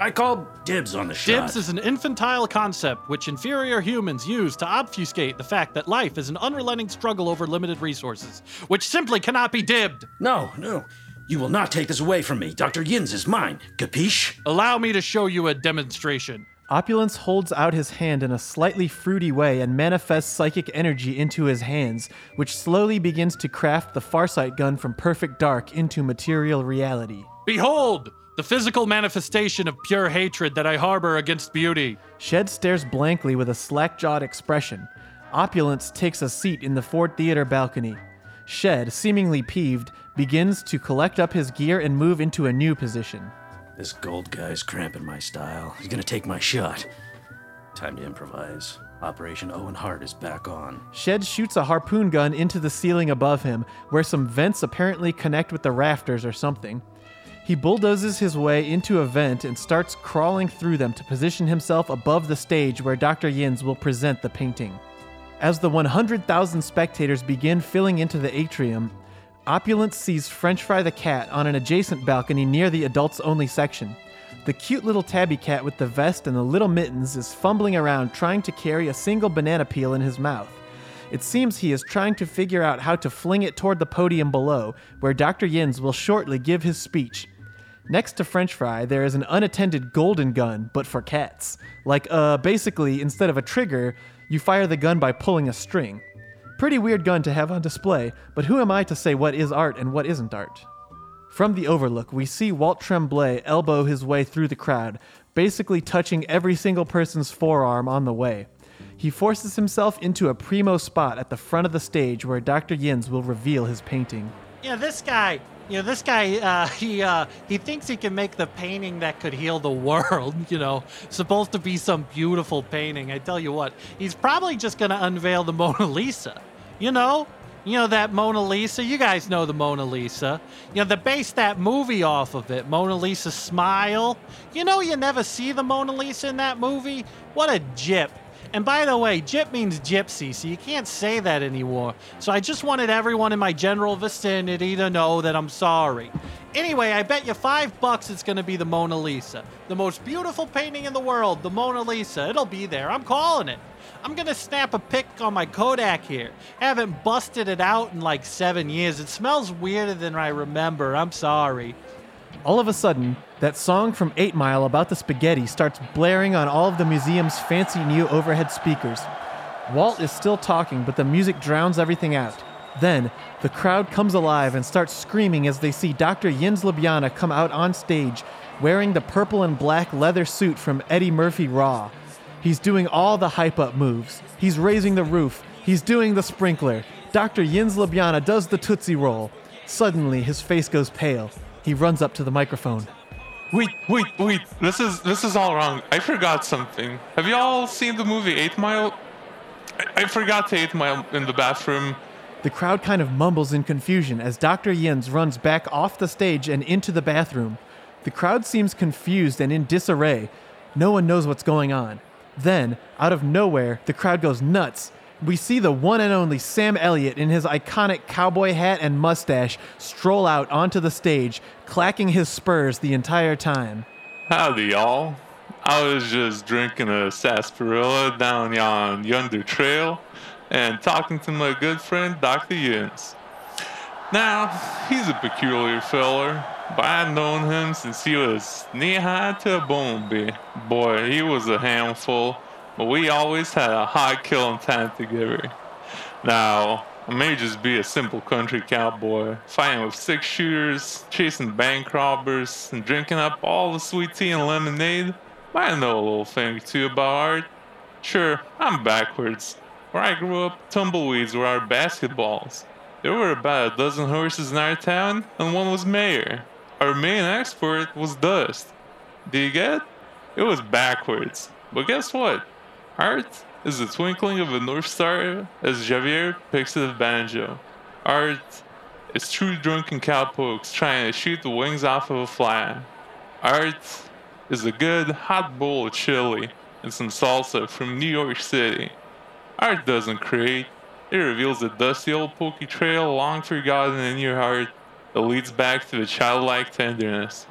I call dibs on the shot. Dibs is an infantile concept which inferior humans use to obfuscate the fact that life is an unrelenting struggle over limited resources, which simply cannot be dibbed. No, no. You will not take this away from me. Dr. Yins is mine. Capiche? Allow me to show you a demonstration. Opulence holds out his hand in a slightly fruity way and manifests psychic energy into his hands, which slowly begins to craft the Farsight gun from perfect dark into material reality. Behold, the physical manifestation of pure hatred that I harbor against beauty. Shed stares blankly with a slack jawed expression. Opulence takes a seat in the Ford Theater balcony. Shed, seemingly peeved, begins to collect up his gear and move into a new position. This gold guy's cramping my style. He's gonna take my shot. Time to improvise. Operation Owen Hart is back on. Shed shoots a harpoon gun into the ceiling above him, where some vents apparently connect with the rafters or something. He bulldozes his way into a vent and starts crawling through them to position himself above the stage where Dr. Yins will present the painting. As the 100,000 spectators begin filling into the atrium, Opulence sees French Fry the cat on an adjacent balcony near the adults only section. The cute little tabby cat with the vest and the little mittens is fumbling around trying to carry a single banana peel in his mouth. It seems he is trying to figure out how to fling it toward the podium below, where Dr. Yins will shortly give his speech. Next to French fry, there is an unattended golden gun, but for cats. Like, uh, basically, instead of a trigger, you fire the gun by pulling a string. Pretty weird gun to have on display, but who am I to say what is art and what isn't art? From the overlook, we see Walt Tremblay elbow his way through the crowd, basically touching every single person's forearm on the way. He forces himself into a primo spot at the front of the stage where Dr. Yins will reveal his painting. Yeah, this guy, you know, this guy, uh, he uh, he thinks he can make the painting that could heal the world. You know, supposed to be some beautiful painting. I tell you what, he's probably just gonna unveil the Mona Lisa. You know, you know that Mona Lisa. You guys know the Mona Lisa. You know, they based that movie off of it. Mona Lisa Smile. You know, you never see the Mona Lisa in that movie. What a jip. And by the way, gyp means gypsy, so you can't say that anymore. So I just wanted everyone in my general vicinity to know that I'm sorry. Anyway, I bet you five bucks it's gonna be the Mona Lisa. The most beautiful painting in the world, the Mona Lisa. It'll be there. I'm calling it. I'm gonna snap a pic on my Kodak here. haven't busted it out in like seven years. It smells weirder than I remember. I'm sorry. All of a sudden, that song from 8 Mile about the spaghetti starts blaring on all of the museum's fancy new overhead speakers. Walt is still talking, but the music drowns everything out. Then, the crowd comes alive and starts screaming as they see Dr. Yins Ljubljana come out on stage wearing the purple and black leather suit from Eddie Murphy Raw. He's doing all the hype up moves. He's raising the roof. He's doing the sprinkler. Dr. Yins Ljubljana does the Tootsie Roll. Suddenly, his face goes pale. He runs up to the microphone. Wait, wait, wait. This is this is all wrong. I forgot something. Have you all seen the movie Eight Mile? I, I forgot Eight Mile in the bathroom. The crowd kind of mumbles in confusion as Dr. Yins runs back off the stage and into the bathroom. The crowd seems confused and in disarray. No one knows what's going on. Then, out of nowhere, the crowd goes nuts. We see the one and only Sam Elliott in his iconic cowboy hat and mustache stroll out onto the stage, clacking his spurs the entire time. Howdy, y'all. I was just drinking a sarsaparilla down yon yonder trail and talking to my good friend Dr. Yins. Now, he's a peculiar feller, but I've known him since he was knee high to a bumblebee. Boy, he was a handful, but we always had a high killing time together. Now, I may just be a simple country cowboy, fighting with six shooters, chasing bank robbers, and drinking up all the sweet tea and lemonade, but I know a little thing or two about art. Sure, I'm backwards. Where I grew up, tumbleweeds were our basketballs. There were about a dozen horses in our town, and one was mayor. Our main export was dust. Do you get? it? It was backwards. But guess what? Art is the twinkling of a North Star as Javier picks at the banjo. Art is true drunken cowpokes trying to shoot the wings off of a fly. Art is a good hot bowl of chili and some salsa from New York City. Art doesn't create, it reveals a dusty old pokey trail long forgotten in your heart that leads back to the childlike tenderness.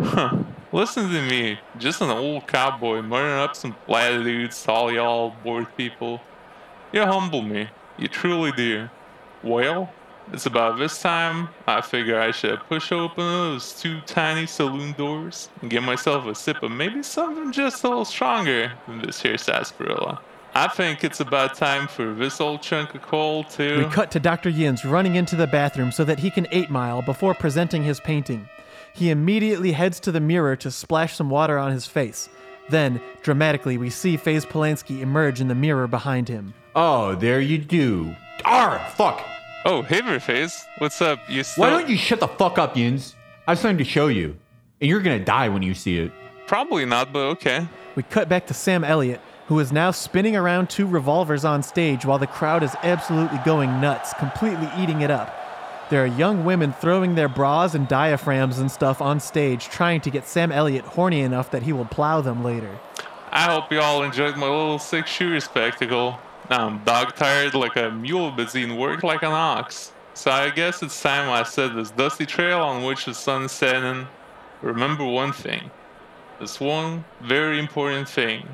Huh. Listen to me, just an old cowboy muttering up some platitudes to all y'all bored people. You humble me, you truly do. Well, it's about this time I figure I should push open those two tiny saloon doors and get myself a sip of maybe something just a little stronger than this here sarsaparilla. I think it's about time for this old chunk of coal to. We cut to Dr. Yins running into the bathroom so that he can 8 mile before presenting his painting. He immediately heads to the mirror to splash some water on his face. Then, dramatically, we see FaZe Polanski emerge in the mirror behind him. Oh, there you do. Arr, fuck. Oh, hey there, Face. What's up? You still... Why don't you shut the fuck up, Yins? I have something to show you. And you're gonna die when you see it. Probably not, but okay. We cut back to Sam Elliott, who is now spinning around two revolvers on stage while the crowd is absolutely going nuts, completely eating it up. There are young women throwing their bras and diaphragms and stuff on stage, trying to get Sam Elliott horny enough that he will plow them later. I hope you all enjoyed my little six shooter spectacle. I'm dog tired like a mule, but seen work like an ox. So I guess it's time I said this dusty trail on which the sun's setting. Remember one thing. This one very important thing.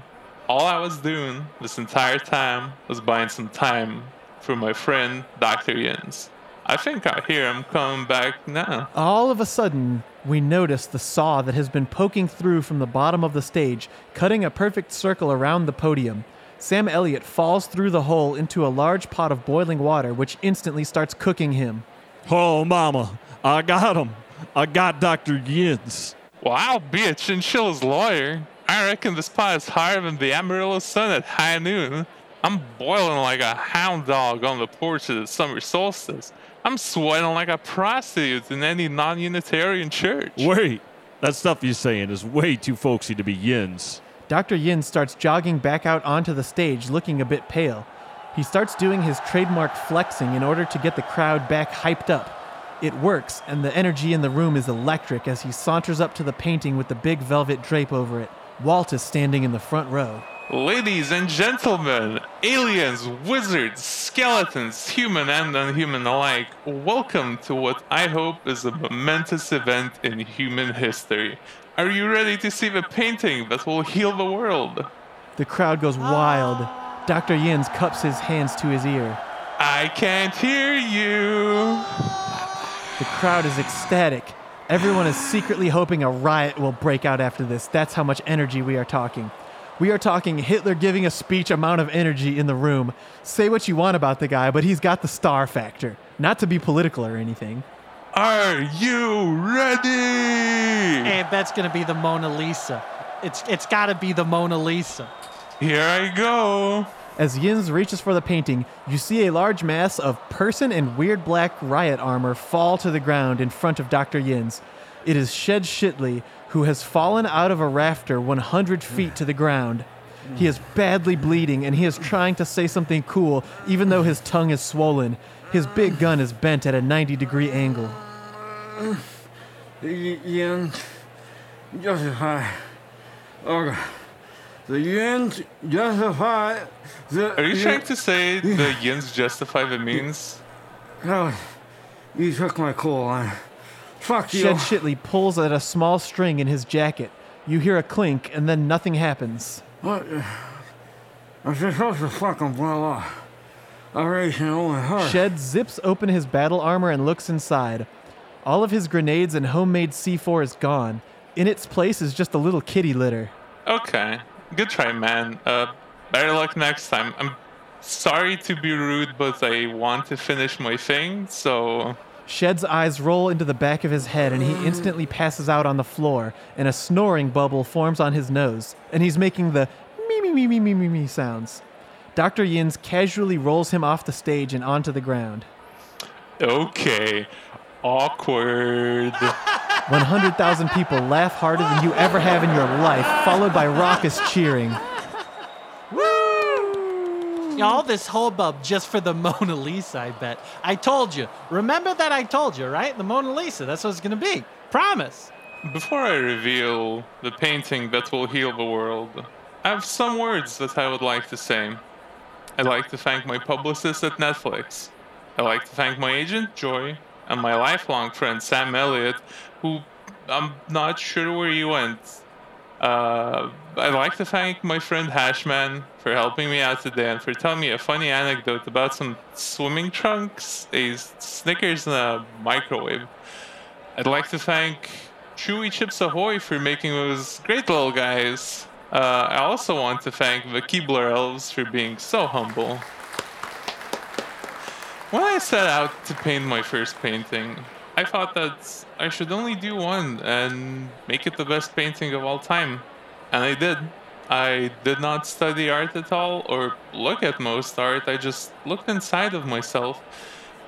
All I was doing this entire time was buying some time for my friend Dr. Yins. I think I hear him coming back now. All of a sudden, we notice the saw that has been poking through from the bottom of the stage, cutting a perfect circle around the podium. Sam Elliott falls through the hole into a large pot of boiling water, which instantly starts cooking him. Oh, mama, I got him. I got Dr. Yins. Well, I'll be a chinchilla's lawyer. I reckon this pot is higher than the Amarillo sun at high noon. I'm boiling like a hound dog on the porch of the summer solstice. I'm sweating like a prostitute in any non Unitarian church. Wait, that stuff you're saying is way too folksy to be Yins. Dr. Yin starts jogging back out onto the stage looking a bit pale. He starts doing his trademark flexing in order to get the crowd back hyped up. It works, and the energy in the room is electric as he saunters up to the painting with the big velvet drape over it. Walt is standing in the front row. Ladies and gentlemen, aliens, wizards, skeletons, human and unhuman alike, welcome to what I hope is a momentous event in human history. Are you ready to see the painting that will heal the world? The crowd goes wild. Dr. Yins cups his hands to his ear. I can't hear you. The crowd is ecstatic. Everyone is secretly hoping a riot will break out after this. That's how much energy we are talking. We are talking Hitler giving a speech amount of energy in the room. Say what you want about the guy, but he's got the star factor. Not to be political or anything. Are you ready? And that's gonna be the Mona Lisa. It's it's gotta be the Mona Lisa. Here I go. As Yins reaches for the painting, you see a large mass of person in weird black riot armor fall to the ground in front of Dr. Yins. It is Shed Shitley, who has fallen out of a rafter 100 feet to the ground. He is badly bleeding and he is trying to say something cool, even though his tongue is swollen. His big gun is bent at a 90 degree angle. The yen justify. Okay. The yen justify. The Are you trying to say the yins justify the means? Oh, you took my cool line. Fuck you. Shed Shitley pulls at a small string in his jacket. You hear a clink, and then nothing happens. What? I'm just supposed to fucking blow up. I really can only hurt. Shed zips open his battle armor and looks inside. All of his grenades and homemade C4 is gone. In its place is just a little kitty litter. Okay. Good try, man. Uh, better luck next time. I'm sorry to be rude, but I want to finish my thing, so. Shed's eyes roll into the back of his head and he instantly passes out on the floor, and a snoring bubble forms on his nose, and he's making the me me me me me me me sounds. Dr. Yins casually rolls him off the stage and onto the ground. Okay. Awkward. 100,000 people laugh harder than you ever have in your life, followed by raucous cheering. All this hubbub just for the Mona Lisa, I bet. I told you. Remember that I told you, right? The Mona Lisa. That's what it's going to be. Promise. Before I reveal the painting that will heal the world, I have some words that I would like to say. I'd like to thank my publicist at Netflix. I'd like to thank my agent, Joy, and my lifelong friend, Sam Elliott, who I'm not sure where he went. Uh, I'd like to thank my friend Hashman for helping me out today and for telling me a funny anecdote about some swimming trunks, a Snickers, and a microwave. I'd like to thank Chewy Chips Ahoy for making those great little guys. Uh, I also want to thank the Keebler Elves for being so humble. When I set out to paint my first painting, I thought that I should only do one and make it the best painting of all time. And I did. I did not study art at all or look at most art. I just looked inside of myself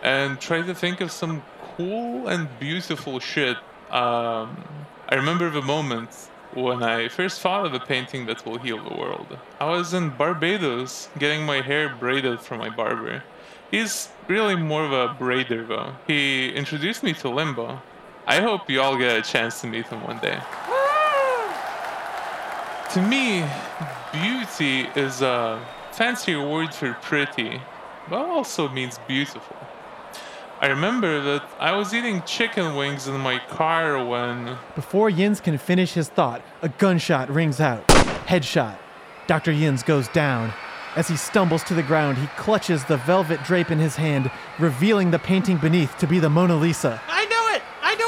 and tried to think of some cool and beautiful shit. Um, I remember the moment when I first thought of a painting that will heal the world. I was in Barbados getting my hair braided from my barber. He's really more of a braider though. He introduced me to Limbo. I hope you all get a chance to meet him one day. To me, beauty is a fancier word for pretty, but also means beautiful. I remember that I was eating chicken wings in my car when Before Yins can finish his thought, a gunshot rings out. Headshot. Dr. Yins goes down. As he stumbles to the ground, he clutches the velvet drape in his hand, revealing the painting beneath to be the Mona Lisa. I knew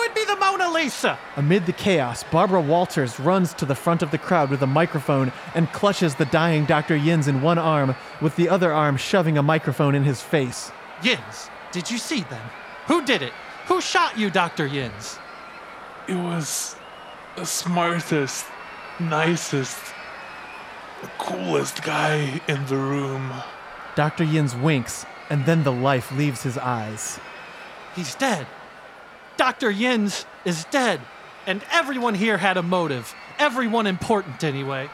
it! I knew it'd be the Mona Lisa! Amid the chaos, Barbara Walters runs to the front of the crowd with a microphone and clutches the dying Dr. Yins in one arm, with the other arm shoving a microphone in his face. Yins, did you see them? Who did it? Who shot you, Dr. Yins? it was the smartest, nicest, coolest guy in the room. Dr. Yins winks, and then the life leaves his eyes. He's dead. Dr. Yins is dead. And everyone here had a motive. Everyone important, anyway.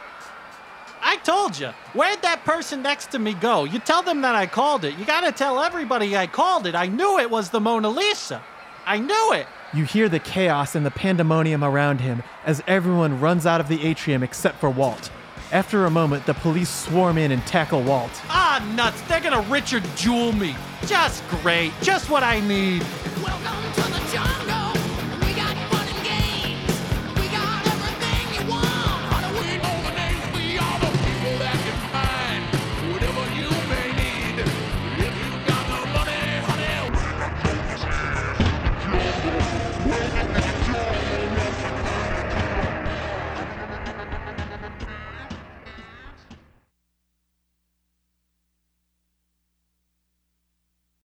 I told you. Where'd that person next to me go? You tell them that I called it. You gotta tell everybody I called it. I knew it was the Mona Lisa. I knew it. You hear the chaos and the pandemonium around him as everyone runs out of the atrium except for Walt. After a moment, the police swarm in and tackle Walt. Ah, nuts! They're gonna Richard Jewell me! Just great! Just what I need! Welcome to the jungle!